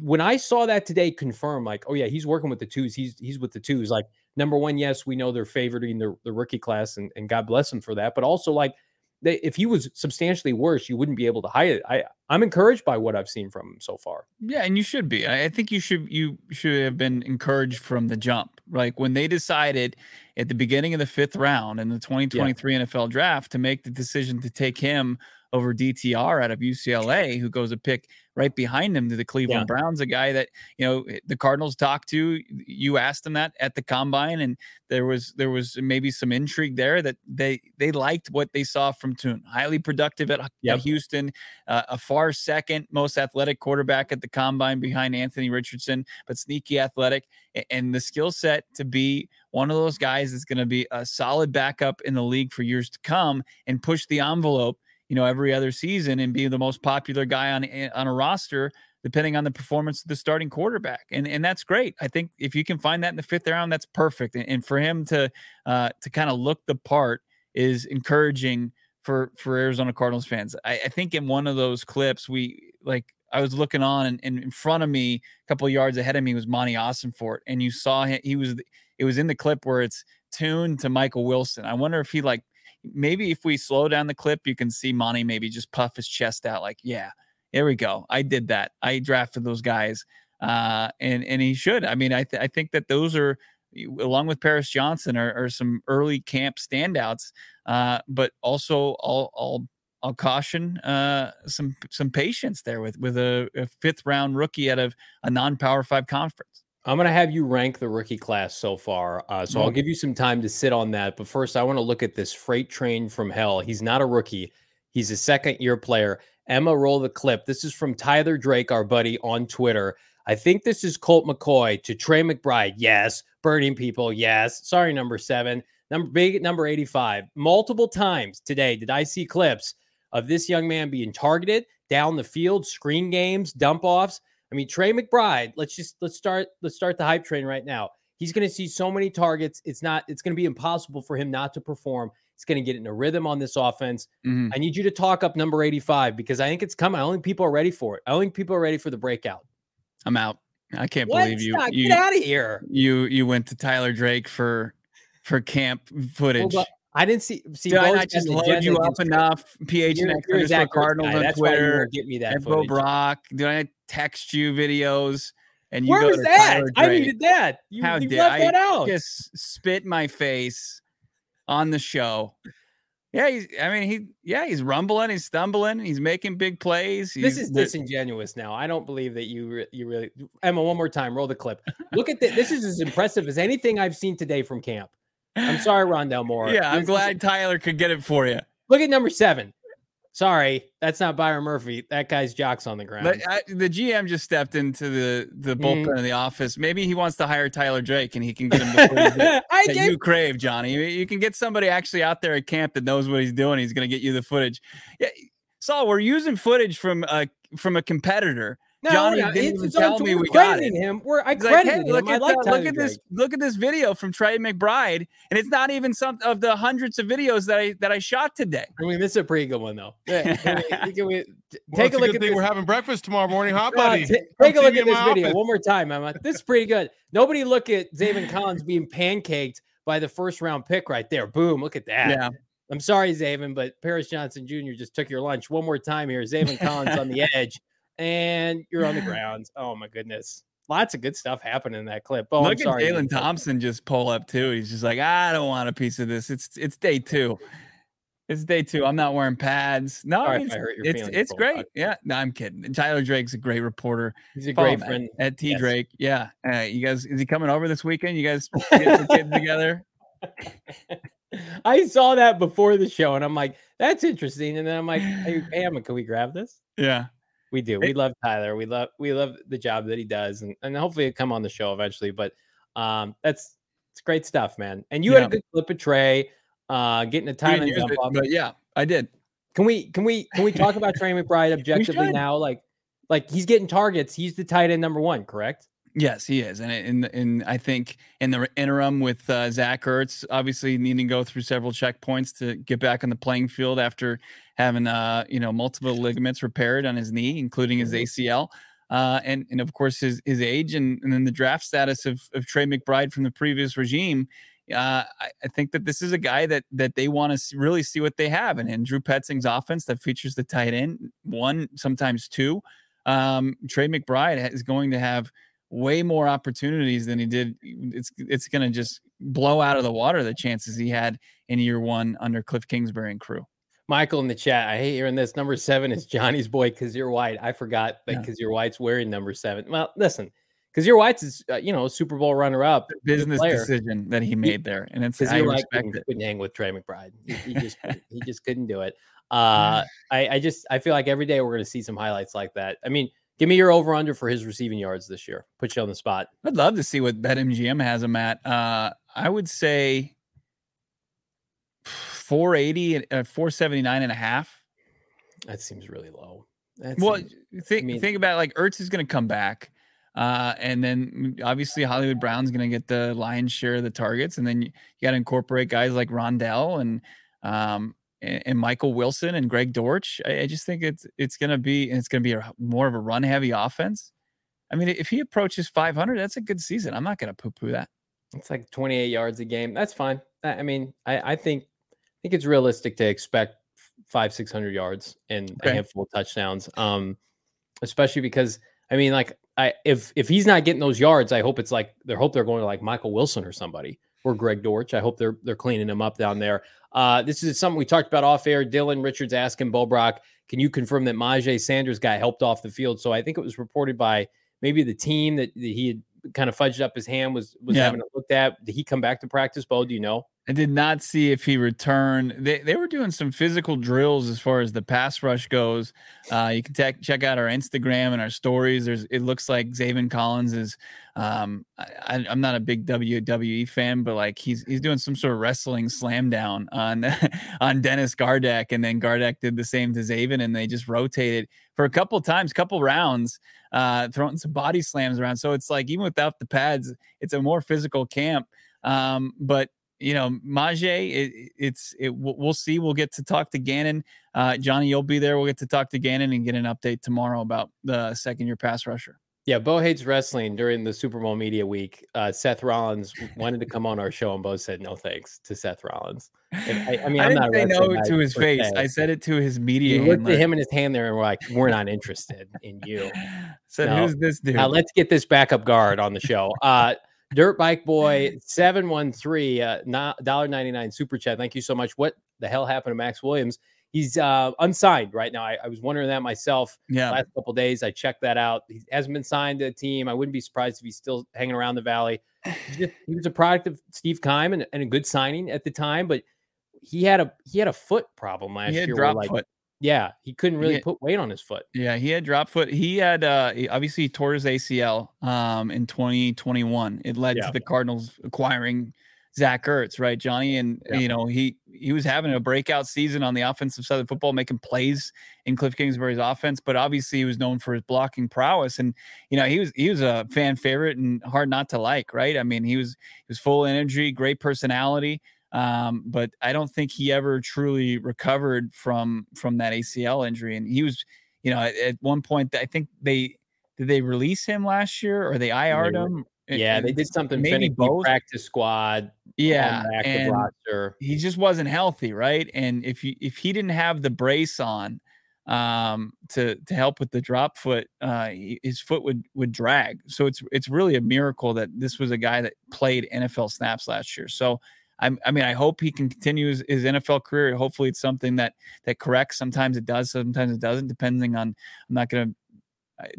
when I saw that today, confirm like, oh yeah, he's working with the twos. He's he's with the twos. Like number one, yes, we know they're favoring the, the rookie class, and, and God bless them for that. But also like, they, if he was substantially worse, you wouldn't be able to hide it. I I'm encouraged by what I've seen from him so far.
Yeah, and you should be. I think you should you should have been encouraged from the jump. Like when they decided at the beginning of the fifth round in the 2023 yeah. NFL draft to make the decision to take him over DTR out of UCLA, who goes a pick right behind him to the Cleveland yeah. Browns, a guy that you know eh, the Cardinals talked to. You asked him that at the combine, and there was there was maybe some intrigue there that they they liked what they saw from Tune. Highly productive at, yep. at Houston, uh, a far second most athletic quarterback at the combine behind Anthony Richardson, but sneaky athletic and the skill set to be one of those guys that's going to be a solid backup in the league for years to come and push the envelope you know, every other season and be the most popular guy on eh, on a roster, depending on the performance of the starting quarterback. And and that's great. I think if you can find that in the fifth round, that's perfect. And, and for him to uh, to kind of look the part is encouraging for for Arizona Cardinals fans. I, I think in one of those clips, we like I was looking on, and, and in front of me, a couple yards ahead of me was Monti Ossenfort, and you saw him. He was it was in the clip where it's tuned to Michael Wilson. I wonder if he like maybe if we slow down the clip, you can see Monti maybe just puff his chest out, like, yeah, here we go. I did that. I drafted those guys. Uh, and and he should. I mean, I th- I think that those are along with Paris Johnson are, are some early camp standouts. Uh, but also I'll I'll I'll caution uh, some some patience there with with a, a fifth round rookie out of a non power five conference.
I'm going to have you rank the rookie class so far. Uh, so I'll give you some time to sit on that. But first, I want to look at this freight train from hell. He's not a rookie, he's a second year player. Emma, roll the clip. This is from Tyler Drake, our buddy on Twitter. I think this is Colt McCoy to Trey McBride. Yes. Burning people. Yes. Sorry, number seven. Number big number 85. Multiple times today did I see clips of this young man being targeted down the field, screen games, dump offs. I mean, Trey McBride, let's just let's start let's start the hype train right now. He's going to see so many targets. It's not it's going to be impossible for him not to perform. He's going to get in a rhythm on this offense. Mm-hmm. I need you to talk up number 85 because I think it's coming. I don't think people are ready for it. I don't think people are ready for the breakout.
I'm out. I can't what? believe you.
Stop.
you
get out of here.
You you went to Tyler Drake for for camp footage. Well,
I didn't see. see
Did I not just load you up enough? PH and X Cardinals on
That's
Twitter.
Get me that.
Bo Brack. Did I text you videos? And
you Where was that? I needed that. You,
How
you
did
left
I
that out.
just spit my face on the show? Yeah, he's. I mean, he. Yeah, he's rumbling. He's stumbling. He's making big plays. He's,
this is disingenuous. Now, I don't believe that you. You really, Emma. One more time. Roll the clip. Look at this. This is as impressive as anything I've seen today from camp. I'm sorry, Rondale Moore.
Yeah, I'm glad Tyler could get it for you.
Look at number seven. Sorry, that's not Byron Murphy. That guy's jocks on the ground.
But I, the GM just stepped into the the bullpen mm. in the office. Maybe he wants to hire Tyler Drake, and he can get him the that get- you crave, Johnny. You can get somebody actually out there at camp that knows what he's doing. He's going to get you the footage. Yeah, Saul, we're using footage from a from a competitor no, Johnny no, didn't even tell me we got it.
him. We're I credited like, hey,
look
him.
At,
like
look at this. Look at this video from Trey McBride, and it's not even some of the hundreds of videos that I that I shot today.
I mean, this is a pretty good one though. Yeah, can we, can we,
well, take a look at this. We're having breakfast tomorrow morning, huh, buddy? Uh,
t- take a look at this video office. one more time, Emma. This is pretty good. Nobody look at Zaven Collins being pancaked by the first round pick right there. Boom! Look at that.
Yeah.
I'm sorry, Zaven, but Paris Johnson Jr. just took your lunch. One more time here. Zaven Collins on the edge and you're on the ground. Oh my goodness. Lots of good stuff happening in that clip. Oh,
Look
I'm
at Jalen Thompson just pull up too. He's just like, I don't want a piece of this. It's it's day two. It's day two. I'm not wearing pads. No, it's it's, it's great. Yeah, no, I'm kidding. Tyler Drake's a great reporter.
He's a great friend
at T yes. Drake. Yeah, uh, you guys, is he coming over this weekend? You guys get the kids together.
I saw that before the show, and I'm like, that's interesting. And then I'm like, hey, Emma, can we grab this?
Yeah.
We do. We love Tyler. We love we love the job that he does, and, and hopefully it come on the show eventually. But um, that's it's great stuff, man. And you yeah. had a good clip of Trey, uh, getting a tight end jump
off. But yeah, I did.
Can we can we can we talk about Trey McBride objectively now? Like like he's getting targets. He's the tight end number one, correct?
Yes, he is, and in in I think in the interim with uh, Zach Ertz, obviously needing to go through several checkpoints to get back on the playing field after having uh you know multiple ligaments repaired on his knee, including his mm-hmm. ACL, uh, and and of course his his age and and then the draft status of of Trey McBride from the previous regime. Uh, I, I think that this is a guy that that they want to really see what they have, and in Drew Petzing's offense that features the tight end one, sometimes two. Um, Trey McBride is going to have way more opportunities than he did. It's it's going to just blow out of the water the chances he had in year one under Cliff Kingsbury and crew.
Michael in the chat, I hate hearing this. Number seven is Johnny's boy Kyzir White. I forgot that yeah. Kyzir White's wearing number seven. Well, listen, Kyzir White's is uh, you know Super Bowl runner up
business decision that he made there, and it's
I respect couldn't, it. Couldn't hang with Trey McBride. He, he just he just couldn't do it. Uh, I, I just I feel like every day we're going to see some highlights like that. I mean, Give me your over under for his receiving yards this year. Put you on the spot.
I'd love to see what BetMGM has him at. Uh, I would say 480 uh, 479 and a half.
That seems really low.
That well, seems, think I mean, think about it, like Ertz is going to come back. Uh, and then obviously Hollywood Brown's going to get the lion's share of the targets, and then you, you got to incorporate guys like Rondale and um, and, and Michael Wilson and Greg Dortch. I, I, just think it's it's going to be it's going to be a, more of a run heavy offense. I mean, if he approaches 500, that's a good season. I'm not going to poo poo that.
It's like 28 yards a game. That's fine. I, mean, I, I think I think it's realistic to expect five six hundred yards and okay. a handful of touchdowns. Um, especially because I mean, like I if if he's not getting those yards, I hope it's like they hope they're going to like Michael Wilson or somebody or Greg Dortch. I hope they're they're cleaning him up down there. Uh, this is something we talked about off air. Dylan Richards asking Bo Brack, can you confirm that Myjai Sanders got helped off the field? So I think it was reported by maybe the team that, that he had kind of fudged up his hand was was yeah. having it looked at. Did he come back to practice, Bo? Do you know?
I did not see if he returned. They they were doing some physical drills as far as the pass rush goes. Uh, you can te- check out our Instagram and our stories. There's it looks like Zaven Collins is. Um, I, am not a big WWE fan, but like he's he's doing some sort of wrestling slam down on on Dennis Gardeck, and then Gardeck did the same to Zaven, and they just rotated for a couple times, couple rounds, uh, throwing some body slams around. So it's like even without the pads, it's a more physical camp. Um, but you know, Maje, it, it's it, we'll see. We'll get to talk to Gannon. Uh, Johnny, you'll be there. We'll get to talk to Gannon and get an update tomorrow about the second year pass rusher.
Yeah, Bo hates wrestling during the Super Bowl media week. Uh, Seth Rollins wanted to come on our show, and Bo said no thanks to Seth Rollins.
I, I, mean, I am not say no to his face. I said it to his media.
We looked at him and his hand there, and we're like, "We're not interested in you."
Said, no. "Who's this dude?"
Now let's get this backup guard on the show. Uh, Dirt Bike Boy seven one three uh dollar ninety nine super chat. Thank you so much. What the hell happened to Max Williams? He's uh unsigned right now. I, I was wondering that myself.
Yeah,
last couple days I checked that out. He hasn't been signed to a team. I wouldn't be surprised if he's still hanging around the valley. Just, he was a product of Steve Keim and, and, a good signing at the time, but he had a he had a foot problem last
he
had
year. Drop like, foot.
Yeah, he couldn't really put weight on his foot.
Yeah, he had drop foot. He had uh obviously he tore his ACL um in 2021. It led yeah. to the Cardinals acquiring Zach Ertz, right, Johnny? And yeah. you know, he he was having a breakout season on the offensive side of football, making plays in Cliff Kingsbury's offense, but obviously he was known for his blocking prowess. And you know, he was he was a fan favorite and hard not to like, right? I mean, he was he was full energy, great personality. Um, but I don't think he ever truly recovered from from that ACL injury. And he was, you know, at, at one point, I think they did they release him last year or they IR'd him.
Yeah, they did something. Maybe both practice squad.
Yeah, and roster. He just wasn't healthy, right? And if you if he didn't have the brace on, um, to to help with the drop foot, uh, his foot would would drag. So it's it's really a miracle that this was a guy that played NFL snaps last year. So I, I mean, I hope he can continue his, his, NFL career. Hopefully, it's something that that corrects. Sometimes it does, sometimes it doesn't, depending on. I'm not gonna.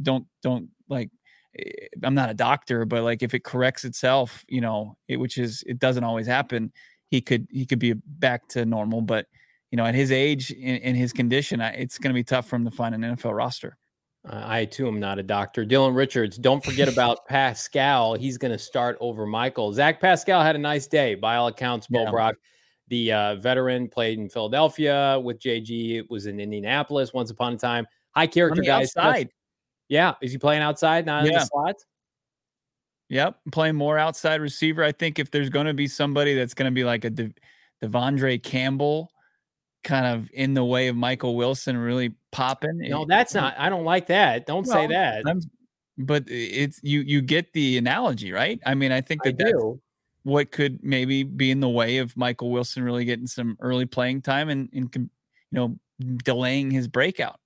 Don't don't like. Eh, I'm not a doctor, but like if it corrects itself, you know, it, which is it doesn't always happen. He could he could be back to normal, but you know, at his age in, his condition, it's going to be tough for him to find an NFL roster.
I too am not a doctor. Dylan Richards, don't forget about Pascal. He's going to start over Michael. Zach Pascal had a nice day by all accounts. Bo yeah. Brack, the uh, veteran, played in Philadelphia with JG. It was in Indianapolis once upon a time. High character guy.
Outside.
Yeah. Is he playing outside, not yeah. in the slot?
Yep. Playing more outside receiver. I think if there's going to be somebody that's going to be like a De- De'Vondre Campbell kind of in the way of Michael Wilson really popping.
No, that's not. I don't like that. Don't well, say that. I'm,
but it's you. You get the analogy, right? I mean, I think that I that's do. what could maybe be in the way of Michael Wilson really getting some early playing time and, and you know delaying his breakout.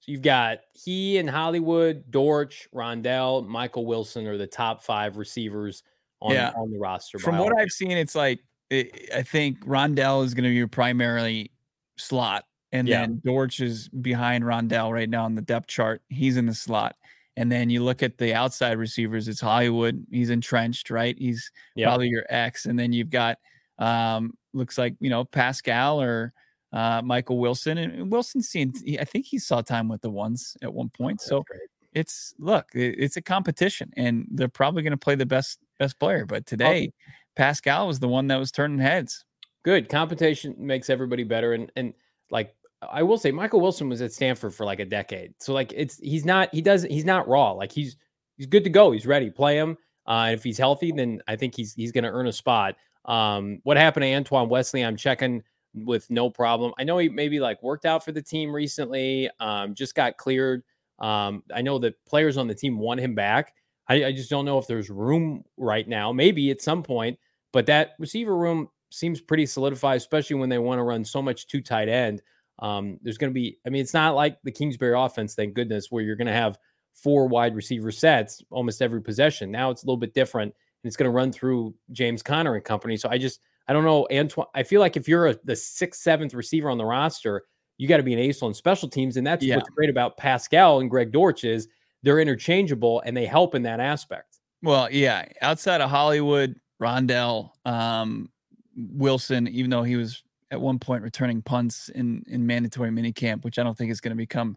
So you've got he and Hollywood, Dortch, Rondale, Michael Wilson are the top five receivers on, yeah. on the roster.
From what I've seen, it's like I think Rondale is going to be primarily slot. And yeah. then Dortch is behind Rondale right now on the depth chart. He's in the slot. And then you look at the outside receivers, it's Hollywood. He's entrenched, right? He's probably your X. And then you've got um, looks like, you know, Pascal or uh, Michael Wilson. And Wilson's seen, I think he saw time with the ones at one point. Oh, so it's look, it's a competition and they're probably going to play the best best player. But today, oh. Pascal was the one that was turning heads
good competition makes everybody better and and like I will say Michael Wilson was at Stanford for like a decade. So like it's he's not he doesn't he's not raw. Like he's he's good to go. He's ready. Play him. Uh, and if he's healthy, then I think he's he's going to earn a spot. Um, what happened to Antoine Wesley? I'm checking with no problem. I know he maybe like worked out for the team recently. Um, just got cleared. Um, I know that players on the team want him back. I, I just don't know if there's room right now. Maybe at some point, but that receiver room seems pretty solidified, especially when they want to run so much two tight end. Um, there's going to be, I mean, it's not like the Kingsbury offense, thank goodness, where you're going to have four wide receiver sets almost every possession. Now it's a little bit different, and it's going to run through James Conner and company. So I just, I don't know, Antoine. I feel like if you're a, the sixth, seventh receiver on the roster, you got to be an ace on special teams, and that's yeah. what's great about Pascal and Greg Dortch is they're interchangeable and they help in that aspect.
Well, yeah, outside of Hollywood, Rondale, um, Wilson, even though he was at one point returning punts in in mandatory minicamp, which I don't think is going to become.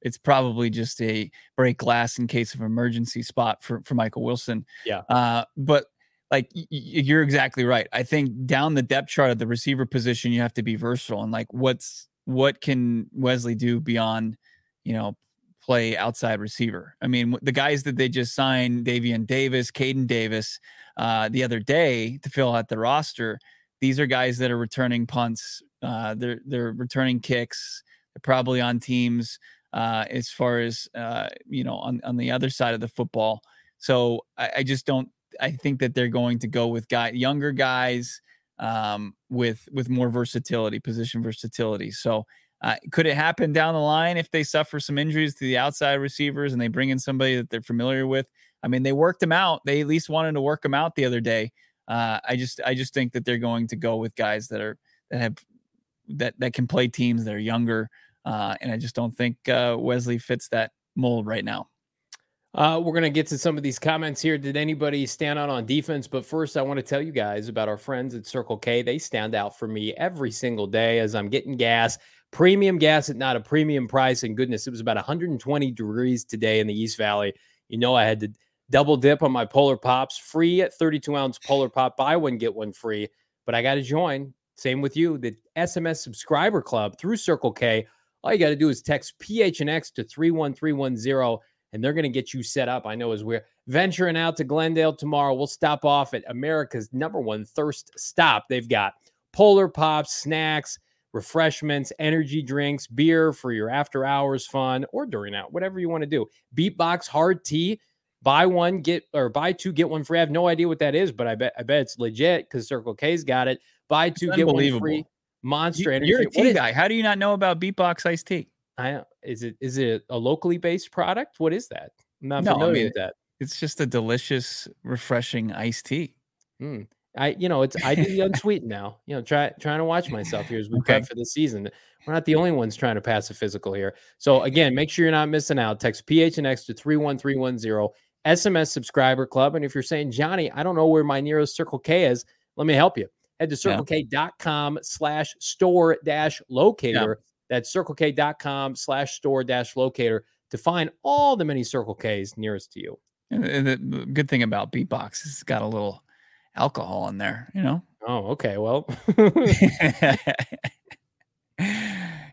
It's probably just a break glass in case of emergency spot for for Michael Wilson.
Yeah.
Uh, but like y- you're exactly right. I think down the depth chart of the receiver position, you have to be versatile and like what's what can Wesley do beyond, you know, play outside receiver. I mean, the guys that they just signed, Davion Davis, Kaden Davis, uh, the other day to fill out the roster. These are guys that are returning punts. Uh, they're they're returning kicks. They're probably on teams uh, as far as uh, you know on on the other side of the football. So I, I just don't. I think that they're going to go with guy younger guys um, with with more versatility, position versatility. So uh, could it happen down the line if they suffer some injuries to the outside receivers and they bring in somebody that they're familiar with? I mean, they worked them out. They at least wanted to work them out the other day. Uh, I just, I just think that they're going to go with guys that are that have that that can play teams that are younger, uh, and I just don't think uh, Wesley fits that mold right now.
Uh, we're going to get to some of these comments here. Did anybody stand out on defense? But first, I want to tell you guys about our friends at Circle K. They stand out for me every single day as I'm getting gas Premium gas at not a premium price. And goodness, it was about 120 degrees today in the East Valley. You know, I had to double dip on my Polar Pops, free at 32 ounce Polar Pop, buy one, get one free. But I got to join. Same with you, the SMS subscriber club through Circle K. All you got to do is text PHNX to 31310 and they're going to get you set up. I know as we're venturing out to Glendale tomorrow, we'll stop off at America's number one thirst stop. They've got Polar Pops, snacks, refreshments, energy drinks, beer for your after hours fun or during out, whatever you want to do. Beatbox hard tea, buy one, get or buy two, get one free. I have no idea what that is, but I bet I bet it's legit because Circle K's got it. Buy two, get one free. Monster
you,
energy.
You're a tea guy. How do you not know about Beatbox iced tea?
I is it is it a locally based product? What is that? I'm not no, familiar I mean, with that.
It's just a delicious, refreshing iced tea.
Mm. I, you know, it's I do the unsweetened now. You know, try trying to watch myself here as we okay. prep for the season. We're not the only ones trying to pass a physical here. So again, make sure you're not missing out. Text PHNX to 31310. SMS subscriber club. And if you're saying, Johnny, I don't know where my nearest Circle K is, let me help you. Head to circlek.com slash store dash locator. Yeah. That's circlek.com slash store dash locator to find all the many Circle Ks nearest to you.
And the good thing about Beatbox is it's got a little alcohol in there, you know?
Oh, okay. Well,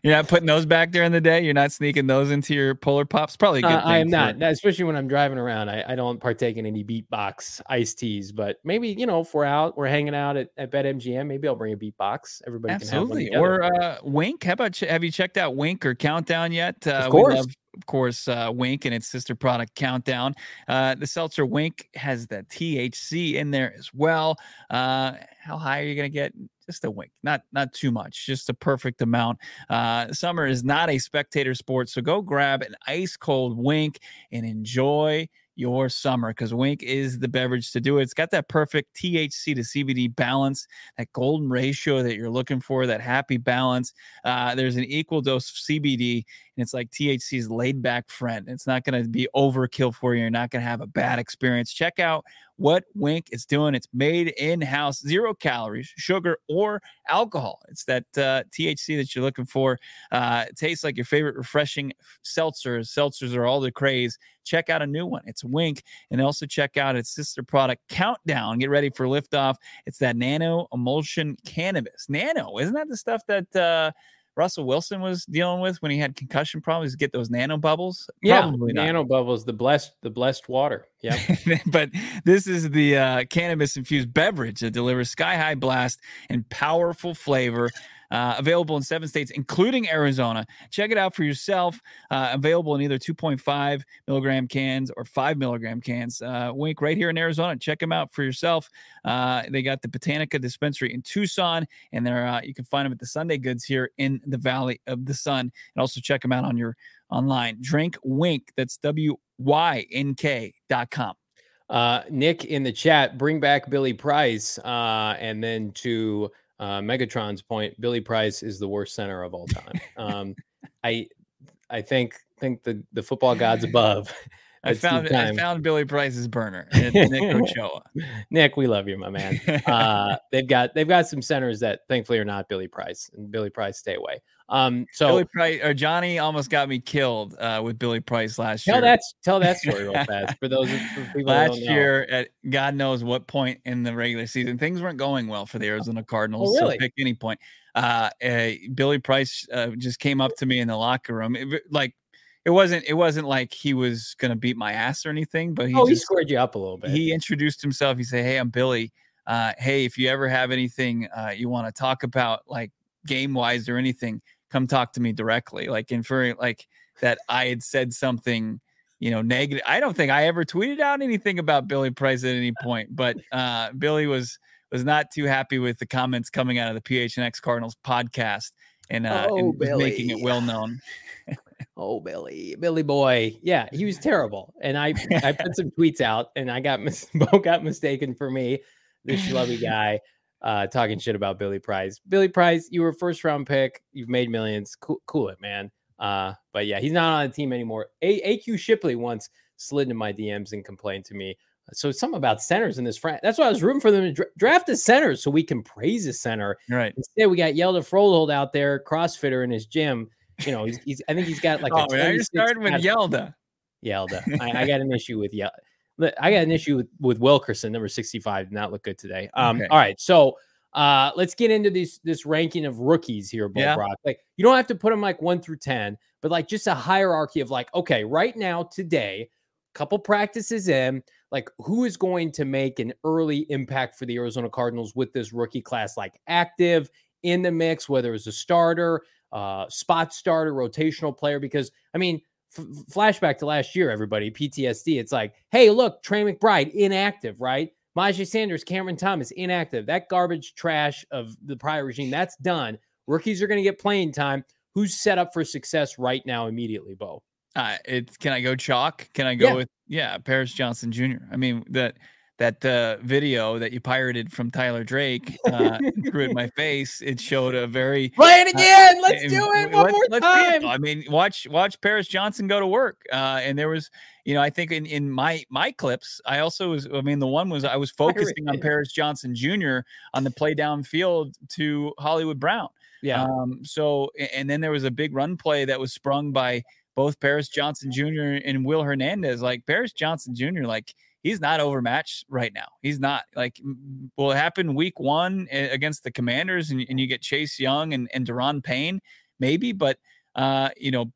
you're not putting those back during the day. You're not sneaking those into your polar pops. Probably uh,
I am not, especially when I'm driving around. I, I don't partake in any beatbox iced teas, but maybe you know if we're out, we're hanging out at, at BetMGM, maybe I'll bring a beatbox. Everybody
absolutely. or uh, Wynk. How about have you checked out Wynk or Countdown yet?
Uh, of course.
Love, of course, uh, Wynk and its sister product Countdown. Uh, the seltzer Wynk has the THC in there as well. Uh, how high are you going to get? Just a wink, not not too much, just a perfect amount. Uh, summer is not a spectator sport, so go grab an ice cold wink and enjoy your summer because Wynk is the beverage to do it. It's got that perfect THC to CBD balance, that golden ratio that you're looking for, that happy balance. Uh, there's an equal dose of CBD, and it's like THC's laid back friend. It's not going to be overkill for you. You're not going to have a bad experience. Check out what Wynk is doing. It's made in house, zero calories, sugar, or alcohol. It's that uh, THC that you're looking for. Uh, tastes like your favorite refreshing seltzers. Seltzers are all the craze. Check out a new one. It's Wynk. And also check out its sister product, Countdown. Get ready for liftoff. It's that nano emulsion cannabis. Nano, isn't that the stuff that. Uh, Russell Wilson was dealing with when he had concussion problems get those nano bubbles?
Yeah, Probably nano not. bubbles, the blessed, the blessed water. Yeah,
but this is the uh, cannabis infused beverage that delivers sky high blast and powerful flavor uh, available in seven states, including Arizona. Check it out for yourself. Uh, available in either 2.5 milligram cans or 5 milligram cans. Uh, Wynk right here in Arizona. Check them out for yourself. Uh, they got the Botanica dispensary in Tucson, and they're uh, you can find them at the Sunday Goods here in the Valley of the Sun. And also check them out on your online. Drink Wynk. That's W Y N K dot com.
Uh, Nick in the chat, bring back Billy Price, and then to uh, Megatron's point, Billy Price is the worst center of all time. Um, I I think think the the football gods above
I found I found Billy Price's burner, Nick Ochoa.
Nick, we love you, my man. Uh, they've got they've got some centers that thankfully are not Billy Price, and Billy Price stay away. Um, so
Billy Price or Johnny almost got me killed uh, with Billy Price last
tell
year.
That, tell that story real fast for those for
last year at God knows what point in the regular season things weren't going well for the Arizona Cardinals.
Oh, really?
So pick any point. Uh, uh, Billy Price uh, just came up to me in the locker room, it, like it wasn't it wasn't like he was gonna beat my ass or anything, but he
oh,
just,
he squared you up a little bit.
He introduced himself. He said, "Hey, I'm Billy. Uh, hey, if you ever have anything uh, you want to talk about, like game wise or anything, come talk to me directly." Like inferring like that I had said something, you know, negative. I don't think I ever tweeted out anything about Billy Price at any point, but uh, Billy was was not too happy with the comments coming out of the PHNX Cardinals podcast and, uh,
oh,
and making it well known
oh Billy, Billy boy, yeah, he was terrible. And I I put some tweets out, and I got mis- Bo got mistaken for me, this schlubby guy, uh, talking shit about Billy Price. Billy Price, you were first round pick, you've made millions, cool, cool it, man. Uh, but yeah, he's not on the team anymore. A- AQ Shipley once slid into my DMs and complained to me. So something about centers in this front. That's why I was rooting for them to dra- draft a center so we can praise a center.
Right.
Instead, we got Hjalte Froholdt out there, CrossFitter in his gym you know, he's, he's I think he's got like
oh, a you're starting with Hjalte.
Hjalte. I, I, got an issue with Hjalte. I got an issue with, with Wilkinson, number 65, did not look good today. Um, okay. all right. So uh let's get into this this ranking of rookies here, Bo yeah. Brack. Like you don't have to put them like one through 10, but like just a hierarchy of like, okay, right now, today, couple practices in, like who is going to make an early impact for the Arizona Cardinals with this rookie class, like active in the mix, whether it's a starter, uh, spot starter, rotational player. Because I mean, f- flashback to last year, everybody PTSD. It's like, hey, look, Trey McBride inactive, right? Myjai Sanders, Cameron Thomas inactive. That garbage trash of the prior regime that's done. Rookies are going to get playing time. Who's set up for success right now immediately, Bo?
Uh, it's can I go chalk? Can I go yeah. with yeah, Paris Johnson Jr. I mean that that uh, video that you pirated from Tyler Drake uh, threw in my face. It showed a very
play it uh, again. Uh, let's do it one more let's time.
I mean, watch watch Paris Johnson go to work. Uh, and there was, you know, I think in in my my clips, I also was. I mean, the one was I was focusing on Paris Johnson Jr. on the play downfield to Hollywood Brown.
Yeah.
Um. So and then there was a big run play that was sprung by both Paris Johnson Jr. and Will Hernandez. Like Paris Johnson Jr. Like he's not overmatched right now. He's not like will it happen week one against the Commanders and, and you get Chase Young and and Daron Payne maybe, but uh, you know,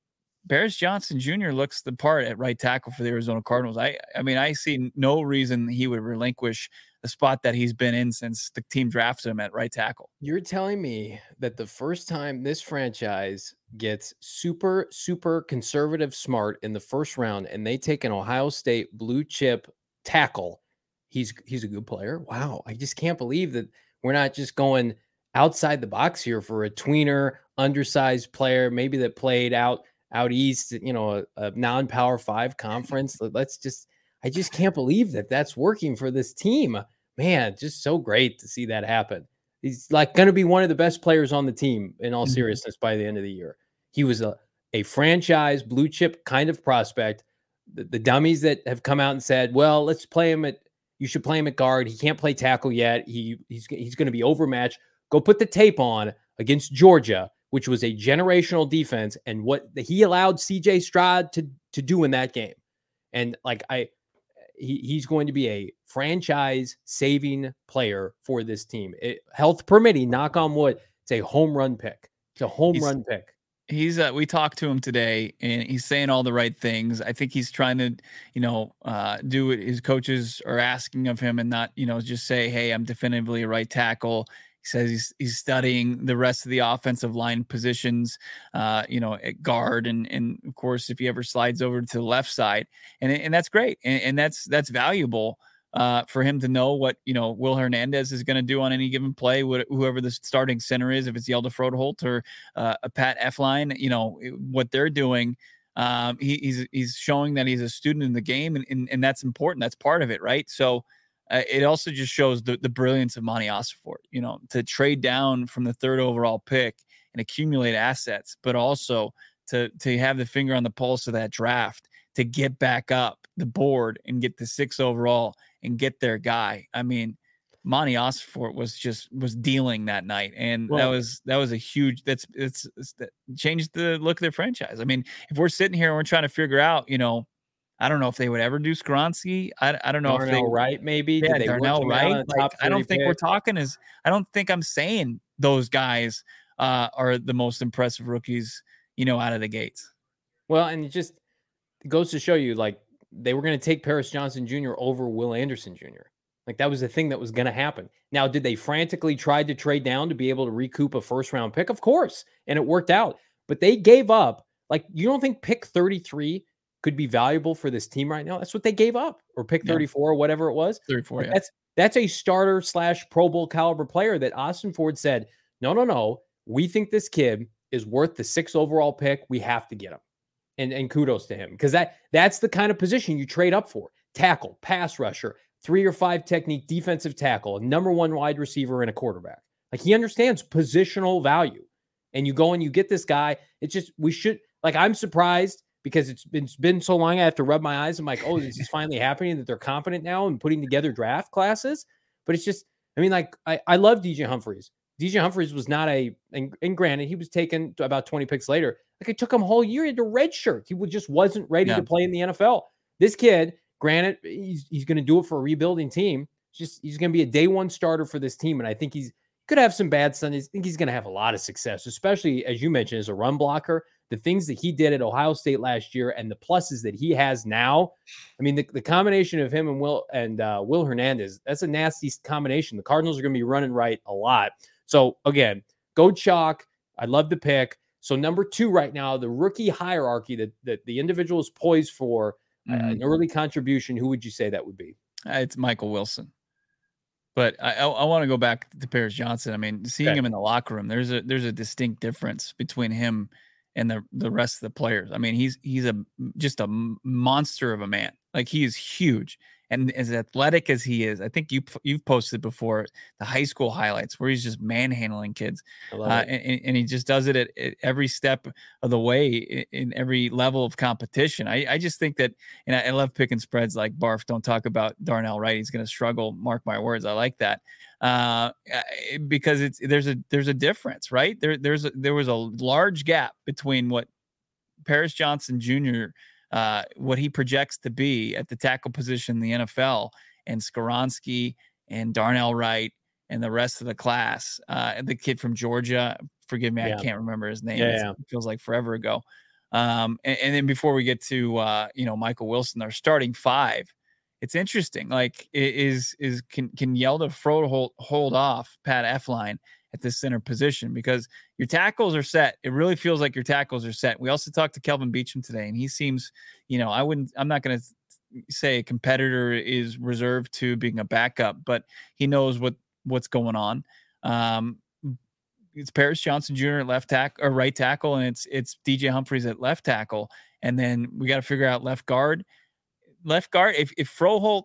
Paris Johnson Jr. looks the part at right tackle for the Arizona Cardinals. I I mean, I see no reason he would relinquish the spot that he's been in since the team drafted him at right tackle.
You're telling me that the first time this franchise gets super super conservative smart in the first round and they take an Ohio State blue chip tackle. He's he's a good player. Wow, I just can't believe that we're not just going outside the box here for a tweener, undersized player, maybe that played out out east, you know, a, a non-power five conference. Let's just, I just can't believe that that's working for this team. Man, just so great to see that happen. He's like going to be one of the best players on the team in all mm-hmm. seriousness by the end of the year. He was a a franchise blue chip kind of prospect the, the dummies that have come out and said, "Well, let's play him at you should play him at guard. He can't play tackle yet. He he's he's going to be overmatched. Go put the tape on against Georgia, which was a generational defense, and what he allowed CJ Stroud to to do in that game. And like I, he, he's going to be a franchise saving player for this team. It, health permitting, knock on wood, it's a home run pick. It's a home he's, run pick
he's uh, we talked to him today and he's saying all the right things. I think he's trying to you know uh, do what his coaches are asking of him and not you know just say hey i'm definitively a right tackle. He says he's he's studying the rest of the offensive line positions uh, you know at guard and and of course if he ever slides over to the left side and and that's great and, and that's that's valuable uh, for him to know what you know Will Hernandez is going to do on any given play, whoever the starting center is, if it's Hjalte Froholdt or uh, a Pat Elflein, you know what they're doing. Um, he, he's he's showing that he's a student in the game, and and, and that's important. That's part of it, right? So. Uh, it also just shows the, the brilliance of Monti Ossenfort, you know, to trade down from the third overall pick and accumulate assets, but also to to have the finger on the pulse of that draft to get back up the board and get the six overall and get their guy. I mean, Monti Ossenfort was just was dealing that night, and well, that was that was a huge. That's it's, it's that changed the look of their franchise. I mean, if we're sitting here and we're trying to figure out, you know, I don't know if they would ever do Skoronski. I, I don't know
Darnell
if they
right maybe.
Yeah, Darnell Wright. Like, I don't think pick? we're talking as I don't think I'm saying those guys uh, are the most impressive rookies, you know, out of the gates.
Well, and just goes to show you like they were going to take Paris Johnson Jr. over Will Anderson Jr. Like that was the thing that was going to happen. Now, did they frantically try to trade down to be able to recoup a first round pick? Of course. And it worked out. But they gave up. Like, you don't think pick 33 could be valuable for this team right now? That's what they gave up, or pick 34 yeah. or whatever it was.
34. Like
yeah. That's that's a starter slash Pro Bowl caliber player that Ossenfort said, no, no, no. We think this kid is worth the six overall pick. We have to get him. And, and kudos to him because that that's the kind of position you trade up for tackle, pass rusher, three or five technique defensive tackle, number one wide receiver, and a quarterback. Like he understands positional value. And you go and you get this guy. It's just we should like I'm surprised because it's been it's been so long. I have to rub my eyes. I'm like, oh, this is finally happening that they're competent now and putting together draft classes. But it's just, I mean, like I, I love DJ Humphries. DJ Humphries was not a, and, and granted, he was taken about 20 picks later. Like it took him a whole year into red shirt. He just wasn't ready yeah. to play in the NFL. This kid Granted, he's he's going to do it for a rebuilding team. just he's going to be a day one starter for this team, and I think he's could have some bad Sundays. I think he's going to have a lot of success, especially as you mentioned as a run blocker. The things that he did at Ohio State last year and the pluses that he has now. I mean, the, the combination of him and Will and uh, Will Hernandez, that's a nasty combination. The Cardinals are going to be running right a lot. So again, go chalk. I love the pick. So number two right now, the rookie hierarchy that, that the individual is poised for an early contribution, who would you say that would be?
Uh, it's Michael Wilson. But I, I, I want to go back to Paris Johnson. I mean, seeing okay. him in the locker room, there's a there's a distinct difference between him and the the rest of the players. I mean, he's he's a just a monster of a man. Like he is huge and as athletic as he is, I think you you've posted before the high school highlights where he's just manhandling kids, uh, and, and, he just does it at, at, every step of the way in, every level of competition. I, I just think that, and I, I, love picking spreads like Barf. Don't talk about Darnell Wright. He's going to struggle. Mark my words. I like that uh, because it's there's a there's a difference, right? There there's a, there was a large gap between what Paris Johnson Jr uh, what he projects to be at the tackle position in the NFL, and Skoronski and Darnell Wright and the rest of the class. Uh, the kid from Georgia, forgive me, yeah. I can't remember his name. Yeah. It feels like forever ago. Um, and, and, then before we get to uh, you know Michael Wilson, our starting five, it's interesting. Like is is can can Hjalte Froholdt hold, hold off Pat Elflein at the center position because your tackles are set. It really feels like your tackles are set. We also talked to Kelvin Beachum today, and he seems, you know, I wouldn't, I'm not going to say a competitor is reserved to being a backup, but he knows what what's going on. Um, it's Paris Johnson Jr. at left tackle or right tackle, and it's it's DJ Humphries at left tackle, and then we got to figure out left guard. Left guard. If if Froholdt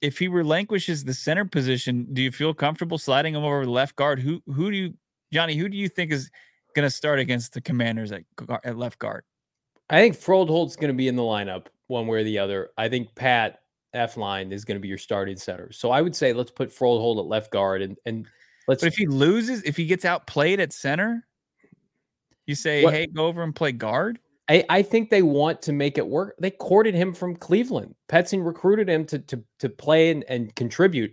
if he relinquishes the center position, do you feel comfortable sliding him over the left guard? Who who do you, Johnny? Who do you think is going to start against the Commanders at, at left guard?
I think Froholdt's going to be in the lineup one way or the other. I think Pat Elflein is going to be your starting center. So I would say let's put Froholdt at left guard and and let's.
But if he loses, if he gets outplayed at center, you say, what? hey, go over and play guard.
I, I think they want to make it work. They courted him from Cleveland. Petzing recruited him to to to play and, and contribute.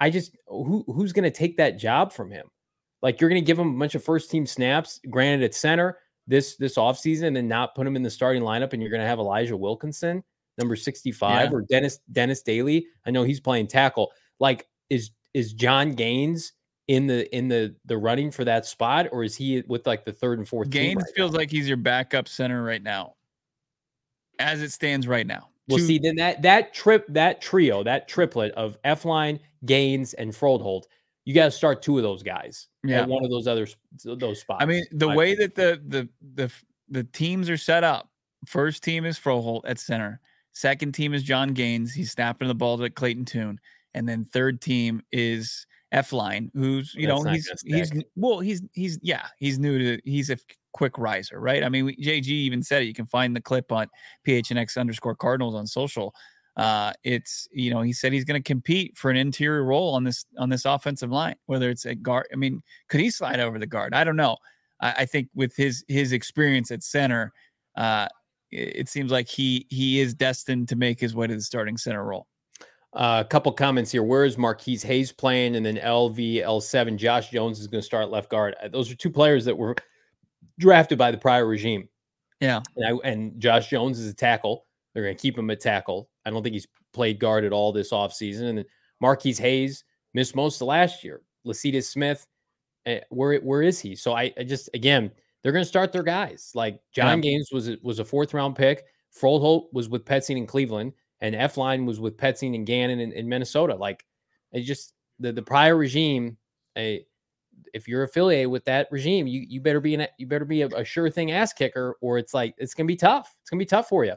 I just who who's going to take that job from him? Like you're going to give him a bunch of first team snaps, granted at center this this offseason, and then not put him in the starting lineup, and you're going to have Elijah Wilkinson, number 65, yeah. or Dennis Dennis Daly. I know he's playing tackle. Like is is Jon Gaines in the in the the running for that spot, or is he with like the third and fourth?
Gaines
right
feels now? like he's your backup center right now, as it stands right now.
Well, Two- see, then that that trip that trio that triplet of Elflein Gaines, and Froholdt, you got to start two of those guys. Yeah, one of those other those spots.
I mean, the way opinion. that the the the the teams are set up. First team is Froholdt at center. Second team is Jon Gaines. He's snapping the ball to Clayton Tune. And then third team is Elflein, who's you That's know he's he's well he's he's yeah he's new to he's a quick riser, right? I mean, we, JG even said it. You can find the clip on PHNX underscore Cardinals on social. Uh, it's you know he said he's going to compete for an interior role on this on this offensive line, whether it's a guard. I mean, could he slide over the guard? I don't know. I, I think with his his experience at center, uh, it, it seems like he he is destined to make his way to the starting center role.
Uh, a couple comments here. Where is Marquis Hayes playing? And then LVL7, Josh Jones is going to start left guard. Uh, those are two players that were drafted by the prior regime.
Yeah.
And, I, and Josh Jones is a tackle. They're going to keep him at tackle. I don't think he's played guard at all this offseason. And then Marquis Hayes missed most of last year. Lecitus Smith, uh, where where is he? So I, I just again, they're going to start their guys. Like Jon yeah. Gaines was was a fourth round pick. Froholdt was with Petzing in Cleveland and Elflein was with Petzing and Gannon in, in Minnesota. Like it just the the prior regime, a if you're affiliated with that regime, you you better be an you better be a, a sure thing ass kicker, or it's like it's gonna be tough. It's gonna be tough for you.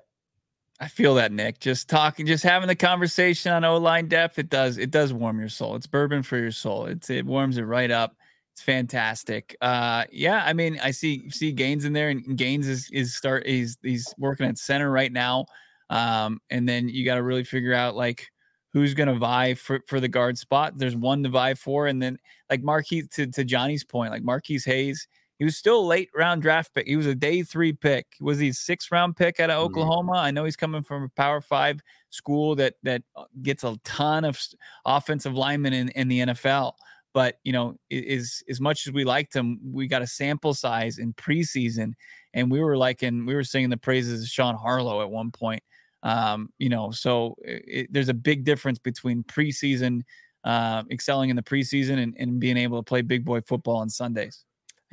I feel that, Nick. Just talking, just having the conversation on O line depth, it does it does warm your soul. It's bourbon for your soul. It's it warms it right up. It's fantastic. Uh, yeah, I mean, I see see Gaines in there, and Gaines is is start he's he's working at center right now. Um, and then you got to really figure out like who's going to vie for, for the guard spot. There's one to vie for. And then like Marquis to, to Johnny's point, like Marquis Hayes, he was still a late round draft pick. He was a day three pick. Was he six round pick out of mm-hmm. Oklahoma? I know he's coming from a power five school that that uh, gets a ton of offensive linemen in, in the NFL. But you know, is as much as we liked him, we got a sample size in preseason, and we were like, and we were singing the praises of Sean Harlow at one point. Um, you know, so it, there's a big difference between preseason, uh, excelling in the preseason and, and being able to play big boy football on Sundays.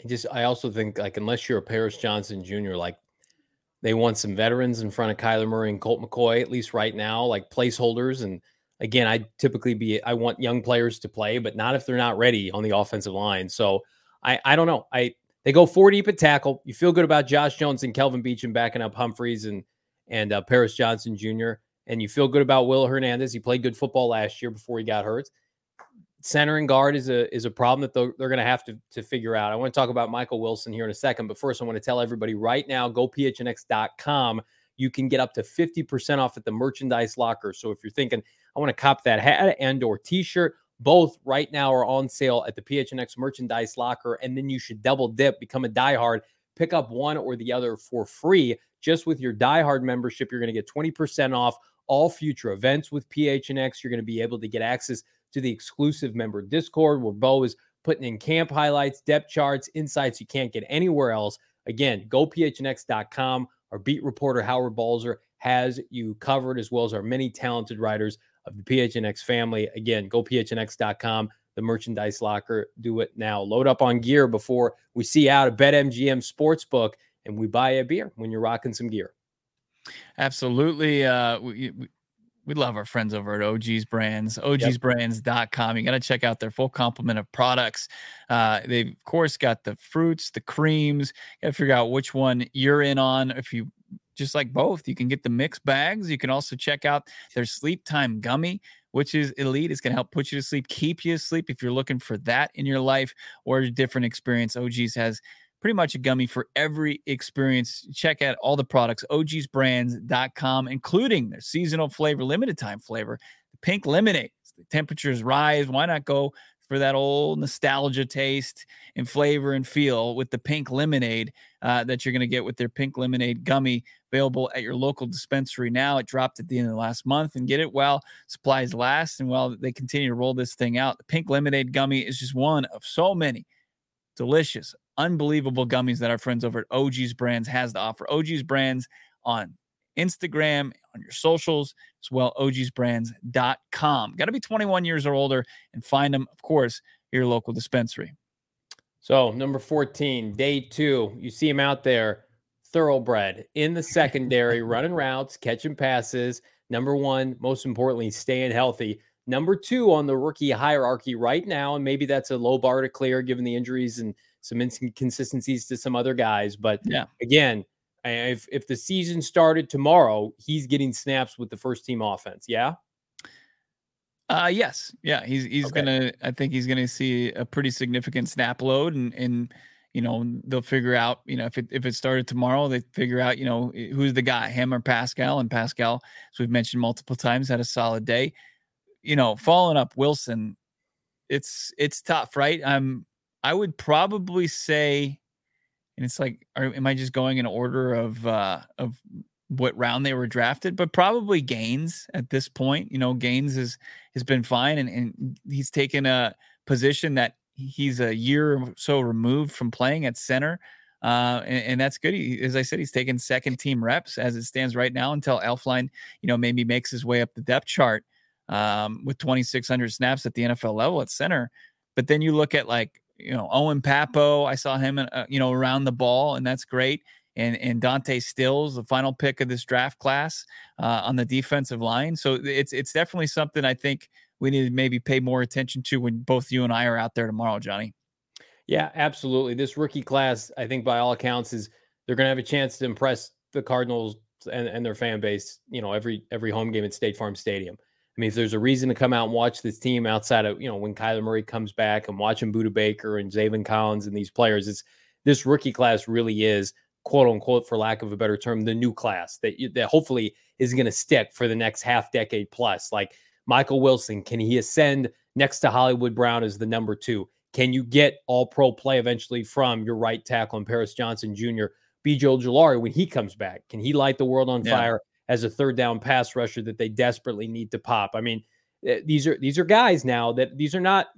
I just, I also think like, unless you're a Paris Johnson Jr., like they want some veterans in front of Kyler Murray and Colt McCoy, at least right now, like placeholders. And again, I typically be, I want young players to play, but not if they're not ready on the offensive line. So I, I don't know. I, they go four deep at tackle. You feel good about Josh Jones and Kelvin Beachum backing up Humphries and and uh, Paris Johnson Jr. And you feel good about Will Hernandez. He played good football last year before he got hurt. Center and guard is a is a problem that they're, they're going to have to to figure out. I want to talk about Michael Wilson here in a second, but first I want to tell everybody right now, go phnx.com. You can get up to 50% off at the merchandise locker. So if you're thinking, I want to cop that hat and or t-shirt, both right now are on sale at the PHNX merchandise locker. And then you should double dip, become a diehard, pick up one or the other for free just with your diehard membership, you're going to get 20% off all future events with PHNX. You're going to be able to get access to the exclusive member Discord where Bo is putting in camp highlights, depth charts, insights you can't get anywhere else. Again, go phnx.com. Our beat reporter Howard Balzer has you covered, as well as our many talented writers of the PHNX family. Again, go phnx.com. The merchandise locker. Do it now. Load up on gear before we see out a BetMGM Sportsbook and we buy a beer when you're rocking some gear.
Absolutely. Uh, we, we, we love our friends over at OG's Brands, ogsbrands.com. You got to check out their full complement of products. Uh, they've, of course, got the fruits, the creams. You got to figure out which one you're in on. If you just like both, you can get the mixed bags. You can also check out their sleep time gummy which is elite. It's going to help put you to sleep, keep you asleep if you're looking for that in your life or a different experience. OG's has pretty much a gummy for every experience. Check out all the products, ogsbrands.com, including their seasonal flavor, limited time flavor, the pink lemonade. The temperatures rise. Why not go for that old nostalgia taste and flavor and feel with the pink lemonade uh, that you're going to get with their pink lemonade gummy available at your local dispensary now. It dropped at the end of the last month and get it while supplies last and while they continue to roll this thing out. The pink lemonade gummy is just one of so many delicious, unbelievable gummies that our friends over at OG's Brands has to offer. OG's Brands on Instagram, on your socials, as well, ogsbrands.com. Got to be 21 years or older and find them, of course, your local dispensary.
So, number 14, day two, you see him out there, thoroughbred in the secondary, running routes, catching passes. Number one, most importantly, staying healthy number two on the rookie hierarchy right now. And maybe that's a low bar to clear given the injuries and some inconsistencies to some other guys. But yeah, again, if if the season started tomorrow, he's getting snaps with the first team offense. Yeah.
Uh yes. Yeah, he's he's okay. gonna I think he's gonna see a pretty significant snap load and and you know, they'll figure out, you know, if it if it started tomorrow, they figure out, you know, who's the guy, him or Pascal. And Pascal, as we've mentioned multiple times, had a solid day. You know, following up Wilson, it's it's tough, right? Um, I would probably say, and it's like, are, am I just going in order of uh of what round they were drafted, but probably Gaines at this point. You know, Gaines has has been fine and, and he's taken a position that he's a year or so removed from playing at center. Uh, and, and, that's good. He, as I said, he's taken second team reps as it stands right now until Elflein, you know, maybe makes his way up the depth chart um, with 2,600 snaps at the NFL level at center. But then you look at like, you know, Owen Pappoe, I saw him, uh, you know, around the ball, and that's great. And, and Dante Stills, the final pick of this draft class uh, on the defensive line. So it's it's definitely something I think we need to maybe pay more attention to when both you and I are out there tomorrow, Johnny.
Yeah, absolutely. This rookie class, I think by all accounts, is they're going to have a chance to impress the Cardinals and, and their fan base. You know, every every home game at State Farm Stadium. I mean, if there's a reason to come out and watch this team outside of you know when Kyler Murray comes back and watching Budda Baker and Zaven Collins and these players, it's this rookie class really is quote unquote, for lack of a better term, the new class that that hopefully is going to stick for the next half decade plus. Like Michael Wilson, can he ascend next to Hollywood Brown as the number two? Can you get all pro play eventually from your right tackle and Paris Johnson Jr., BJ Ojulari when he comes back? Can he light the world on yeah. fire as a third down pass rusher that they desperately need to pop? I mean, eh, these are these are guys now that these are not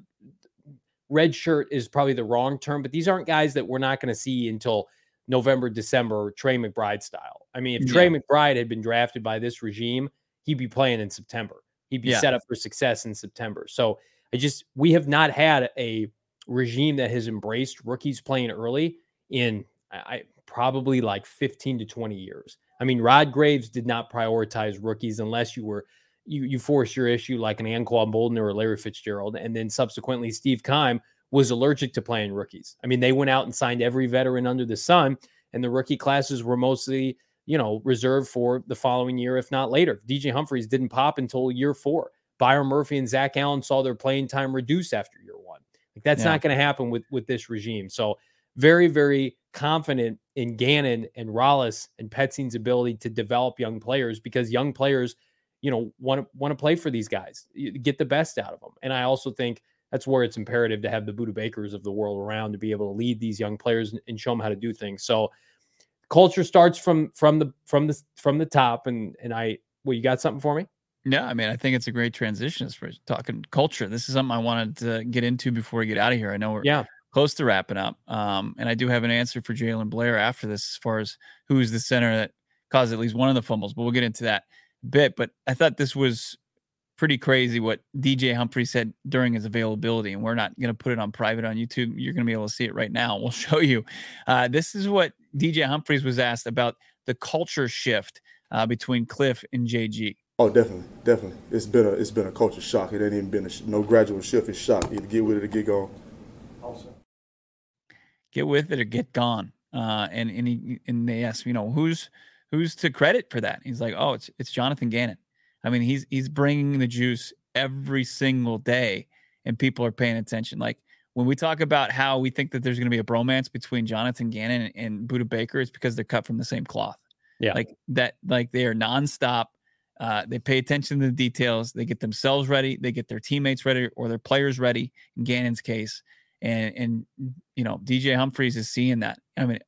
red shirt is probably the wrong term, but these aren't guys that we're not going to see until November, December, Trey McBride style. I mean, if Trey McBride had been drafted by this regime, he'd be playing in September. He'd be yeah. set up for success in September. So I just we have not had a regime that has embraced rookies playing early in I probably like 15 to 20 years. I mean, Rod Graves did not prioritize rookies unless you were you you forced your issue like an Anquan Boldin or Larry Fitzgerald, and then subsequently Steve Keim was allergic to playing rookies. I mean, they went out and signed every veteran under the sun, and the rookie classes were mostly you know, reserved for the following year, if not later. DJ Humphries didn't pop until year four. Byron Murphy and Zach Allen saw their playing time reduce after year one. Like that's yeah. not going to happen with with this regime. So very, very confident in Gannon and Rallis and Petzing's ability to develop young players because young players, you know, want to want to play for these guys, get the best out of them. And I also think that's where it's imperative to have the Budda Bakers of the world around to be able to lead these young players and show them how to do things. So culture starts from from the from the from the top. And and i well you got something for me?
Yeah i mean i think it's a great transition as far as talking culture. This is something i wanted to get into before we get out of here. I know we're
yeah
close to wrapping up um and i do have an answer for Jalen blair after this as far as who's the center that caused at least one of the fumbles but we'll get into that bit but i thought this was pretty crazy what DJ Humphrey said during his availability. And we're not going to put it on private on YouTube. You're going to be able to see it right now. We'll show you. Uh, this is what DJ Humphries was asked about the culture shift uh, between Cliff and JG.
Oh, definitely, definitely. It's been a it's been a culture shock. It ain't even been a no gradual shift. It's shock. Either get with it or get gone.
Get with it or get gone. Uh, and and he, and they asked, you know, who's who's to credit for that? He's like, oh, it's it's Jonathan Gannon. I mean, he's he's bringing the juice every single day, and people are paying attention. Like when we talk about how we think that there's going to be a bromance between Jonathan Gannon and, and Budda Baker, it's because they're cut from the same cloth.
Yeah,
like that. Like they are nonstop. Uh, they pay attention to the details. They get themselves ready. They get their teammates ready or their players ready. In Gannon's case, and and you know DJ Humphries is seeing that. I mean,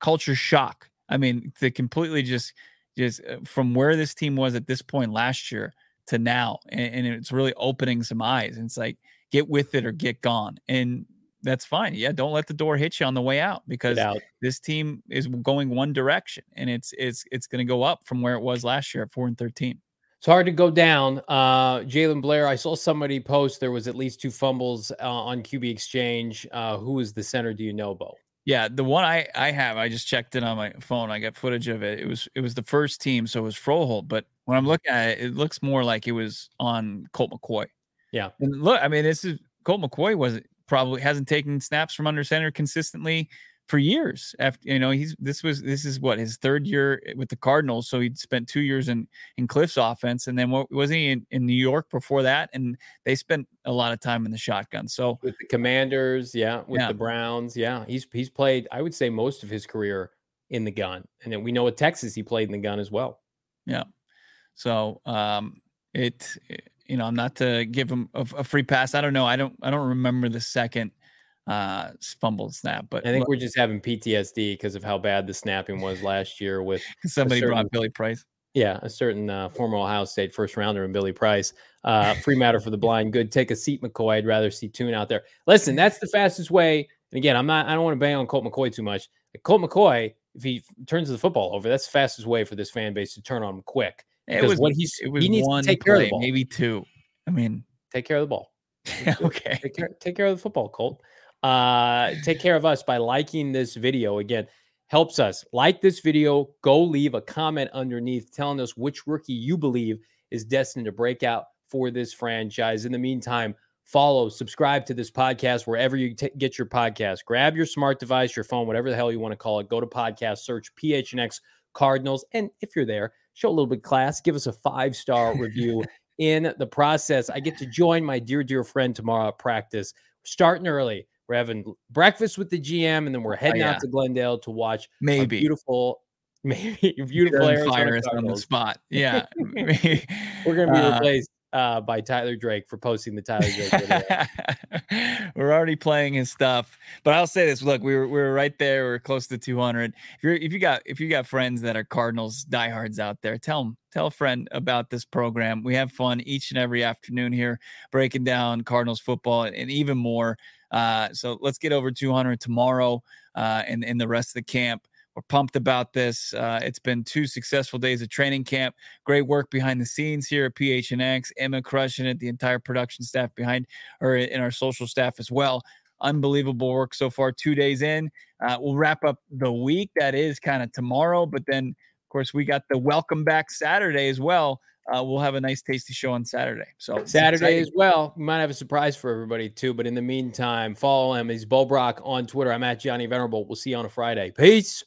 culture shock. I mean, to completely just just uh, from where this team was at this point last year to now, and, and it's really opening some eyes. And it's like get with it or get gone, and that's fine. Yeah, don't let the door hit you on the way out because out. this team is going one direction, and it's it's it's going to go up from where it was last year at four and thirteen.
It's hard to go down. Uh, Jaylen Blair, I saw somebody post there was at least two fumbles uh, on QB Exchange. Uh, who is the center? Do you know, Bo?
Yeah, the one I I have, I just checked it on my phone. I got footage of it. It was it was the first team, so it was Froholdt. But when I'm looking at it, it looks more like it was on Colt McCoy.
Yeah,
and look, I mean, this is Colt McCoy wasn't probably hasn't taken snaps from under center consistently for years. After you know, he's this was this is what his third year with the Cardinals. So he'd spent two years in in Cliff's offense, and then what wasn't he in, in New York before that? And they spent a lot of time in the shotgun. So
with the Commanders, yeah, with yeah. the Browns, yeah, he's he's played. I would say most of his career in the gun, and then we know at Texas he played in the gun as well.
Yeah. So um, it, you know, I'm not to give him a, a free pass. I don't know. I don't I don't remember the second uh fumbled snap but
i think we're just having ptsd because of how bad the snapping was last year with
somebody certain, brought billy price.
Yeah a certain uh, former ohio state first rounder and billy price uh free matter for the blind good take a seat mccoy. I'd rather see tune out there. Listen that's the fastest way and again i'm not i don't want to bang on colt mccoy too much. Colt mccoy if he turns the football over that's the fastest way for this fan base to turn on him quick
it was what he's it was he needs one to take play, care of the ball. maybe two. I mean
take care of the ball.
Okay.
Take care, take care of the football colt uh, take care of us by liking this video. Again, helps us. Like this video, go leave a comment underneath telling us which rookie you believe is destined to break out for this franchise. In the meantime, follow, subscribe to this podcast wherever you t- get your podcast. Grab your smart device, your phone, whatever the hell you want to call it. Go to podcast, search PHNX Cardinals. And if you're there, show a little bit class. Give us a five star review in the process. I get to join my dear, dear friend tomorrow at practice, starting early. We're having breakfast with the GM, and then we're oh, heading oh, yeah. out to Glendale to watch
maybe
beautiful, maybe beautiful
fire us on the spot. Yeah,
we're gonna be uh, replaced uh, by Tyler Drake for posting the Tyler Drake
we're already playing his stuff, but I'll say this: look, we were we were right there. We are close to 200. If you're if you got if you got friends that are Cardinals diehards out there, tell them tell a friend about this program. We have fun each and every afternoon here, breaking down Cardinals football and even more. Uh, so let's get over 200 tomorrow uh, and, and the rest of the camp. We're pumped about this. Uh, it's been two successful days of training camp. Great work behind the scenes here at PHNX. Emma crushing it. The entire production staff behind her and our social staff as well. Unbelievable work so far. Two days in. Uh, we'll wrap up the week. That is kind of tomorrow, but then of course we got the welcome back Saturday as well uh, we'll have a nice tasty show on Saturday. So
Saturday as well. We might have a surprise for everybody too. But in the meantime, follow him. He's Bo Brack on Twitter. I'm at Johnny Venerable. We'll see you on a Friday. Peace.